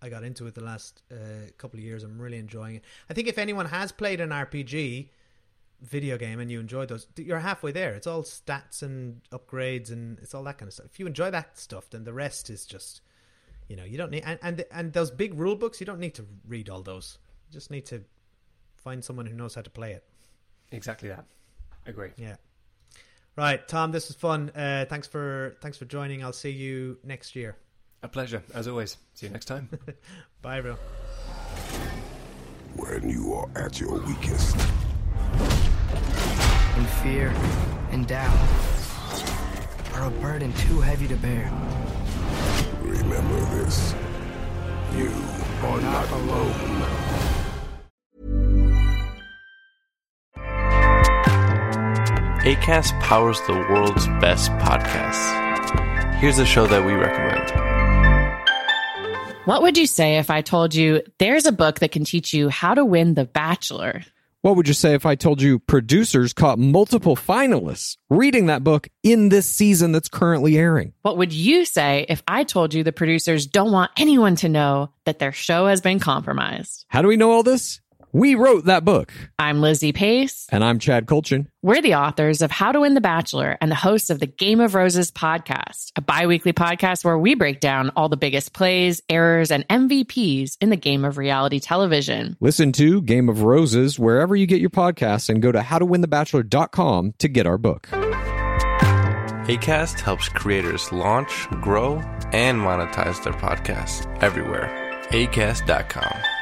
I got into it the last uh, couple of years. I'm really enjoying it. I think if anyone has played an RPG video game and you enjoy those, you're halfway there. It's all stats and upgrades and it's all that kind of stuff. If you enjoy that stuff, then the rest is just, you know, you don't need and and, and those big rule books. You don't need to read all those. You just need to find someone who knows how to play it. Exactly that. Agree. Yeah. Right, Tom, this was fun. Uh, thanks for thanks for joining. I'll see you next year. A pleasure, as always. See you next time. *laughs* Bye, bro. When you are at your weakest, in fear and doubt, are a burden too heavy to bear. Remember this. You are not alone. ACAST powers the world's best podcasts. Here's a show that we recommend. What would you say if I told you there's a book that can teach you how to win The Bachelor? What would you say if I told you producers caught multiple finalists reading that book in this season that's currently airing? What would you say if I told you the producers don't want anyone to know that their show has been compromised? How do we know all this? We wrote that book. I'm Lizzie Pace. And I'm Chad Kultgen. We're the authors of How to Win the Bachelor and the hosts of the Game of Roses podcast, a bi weekly podcast where we break down all the biggest plays, errors, and MVPs in the game of reality television. Listen to Game of Roses wherever you get your podcasts and go to howtowinthebachelor.com to get our book. ACAST helps creators launch, grow, and monetize their podcasts everywhere. ACAST.com.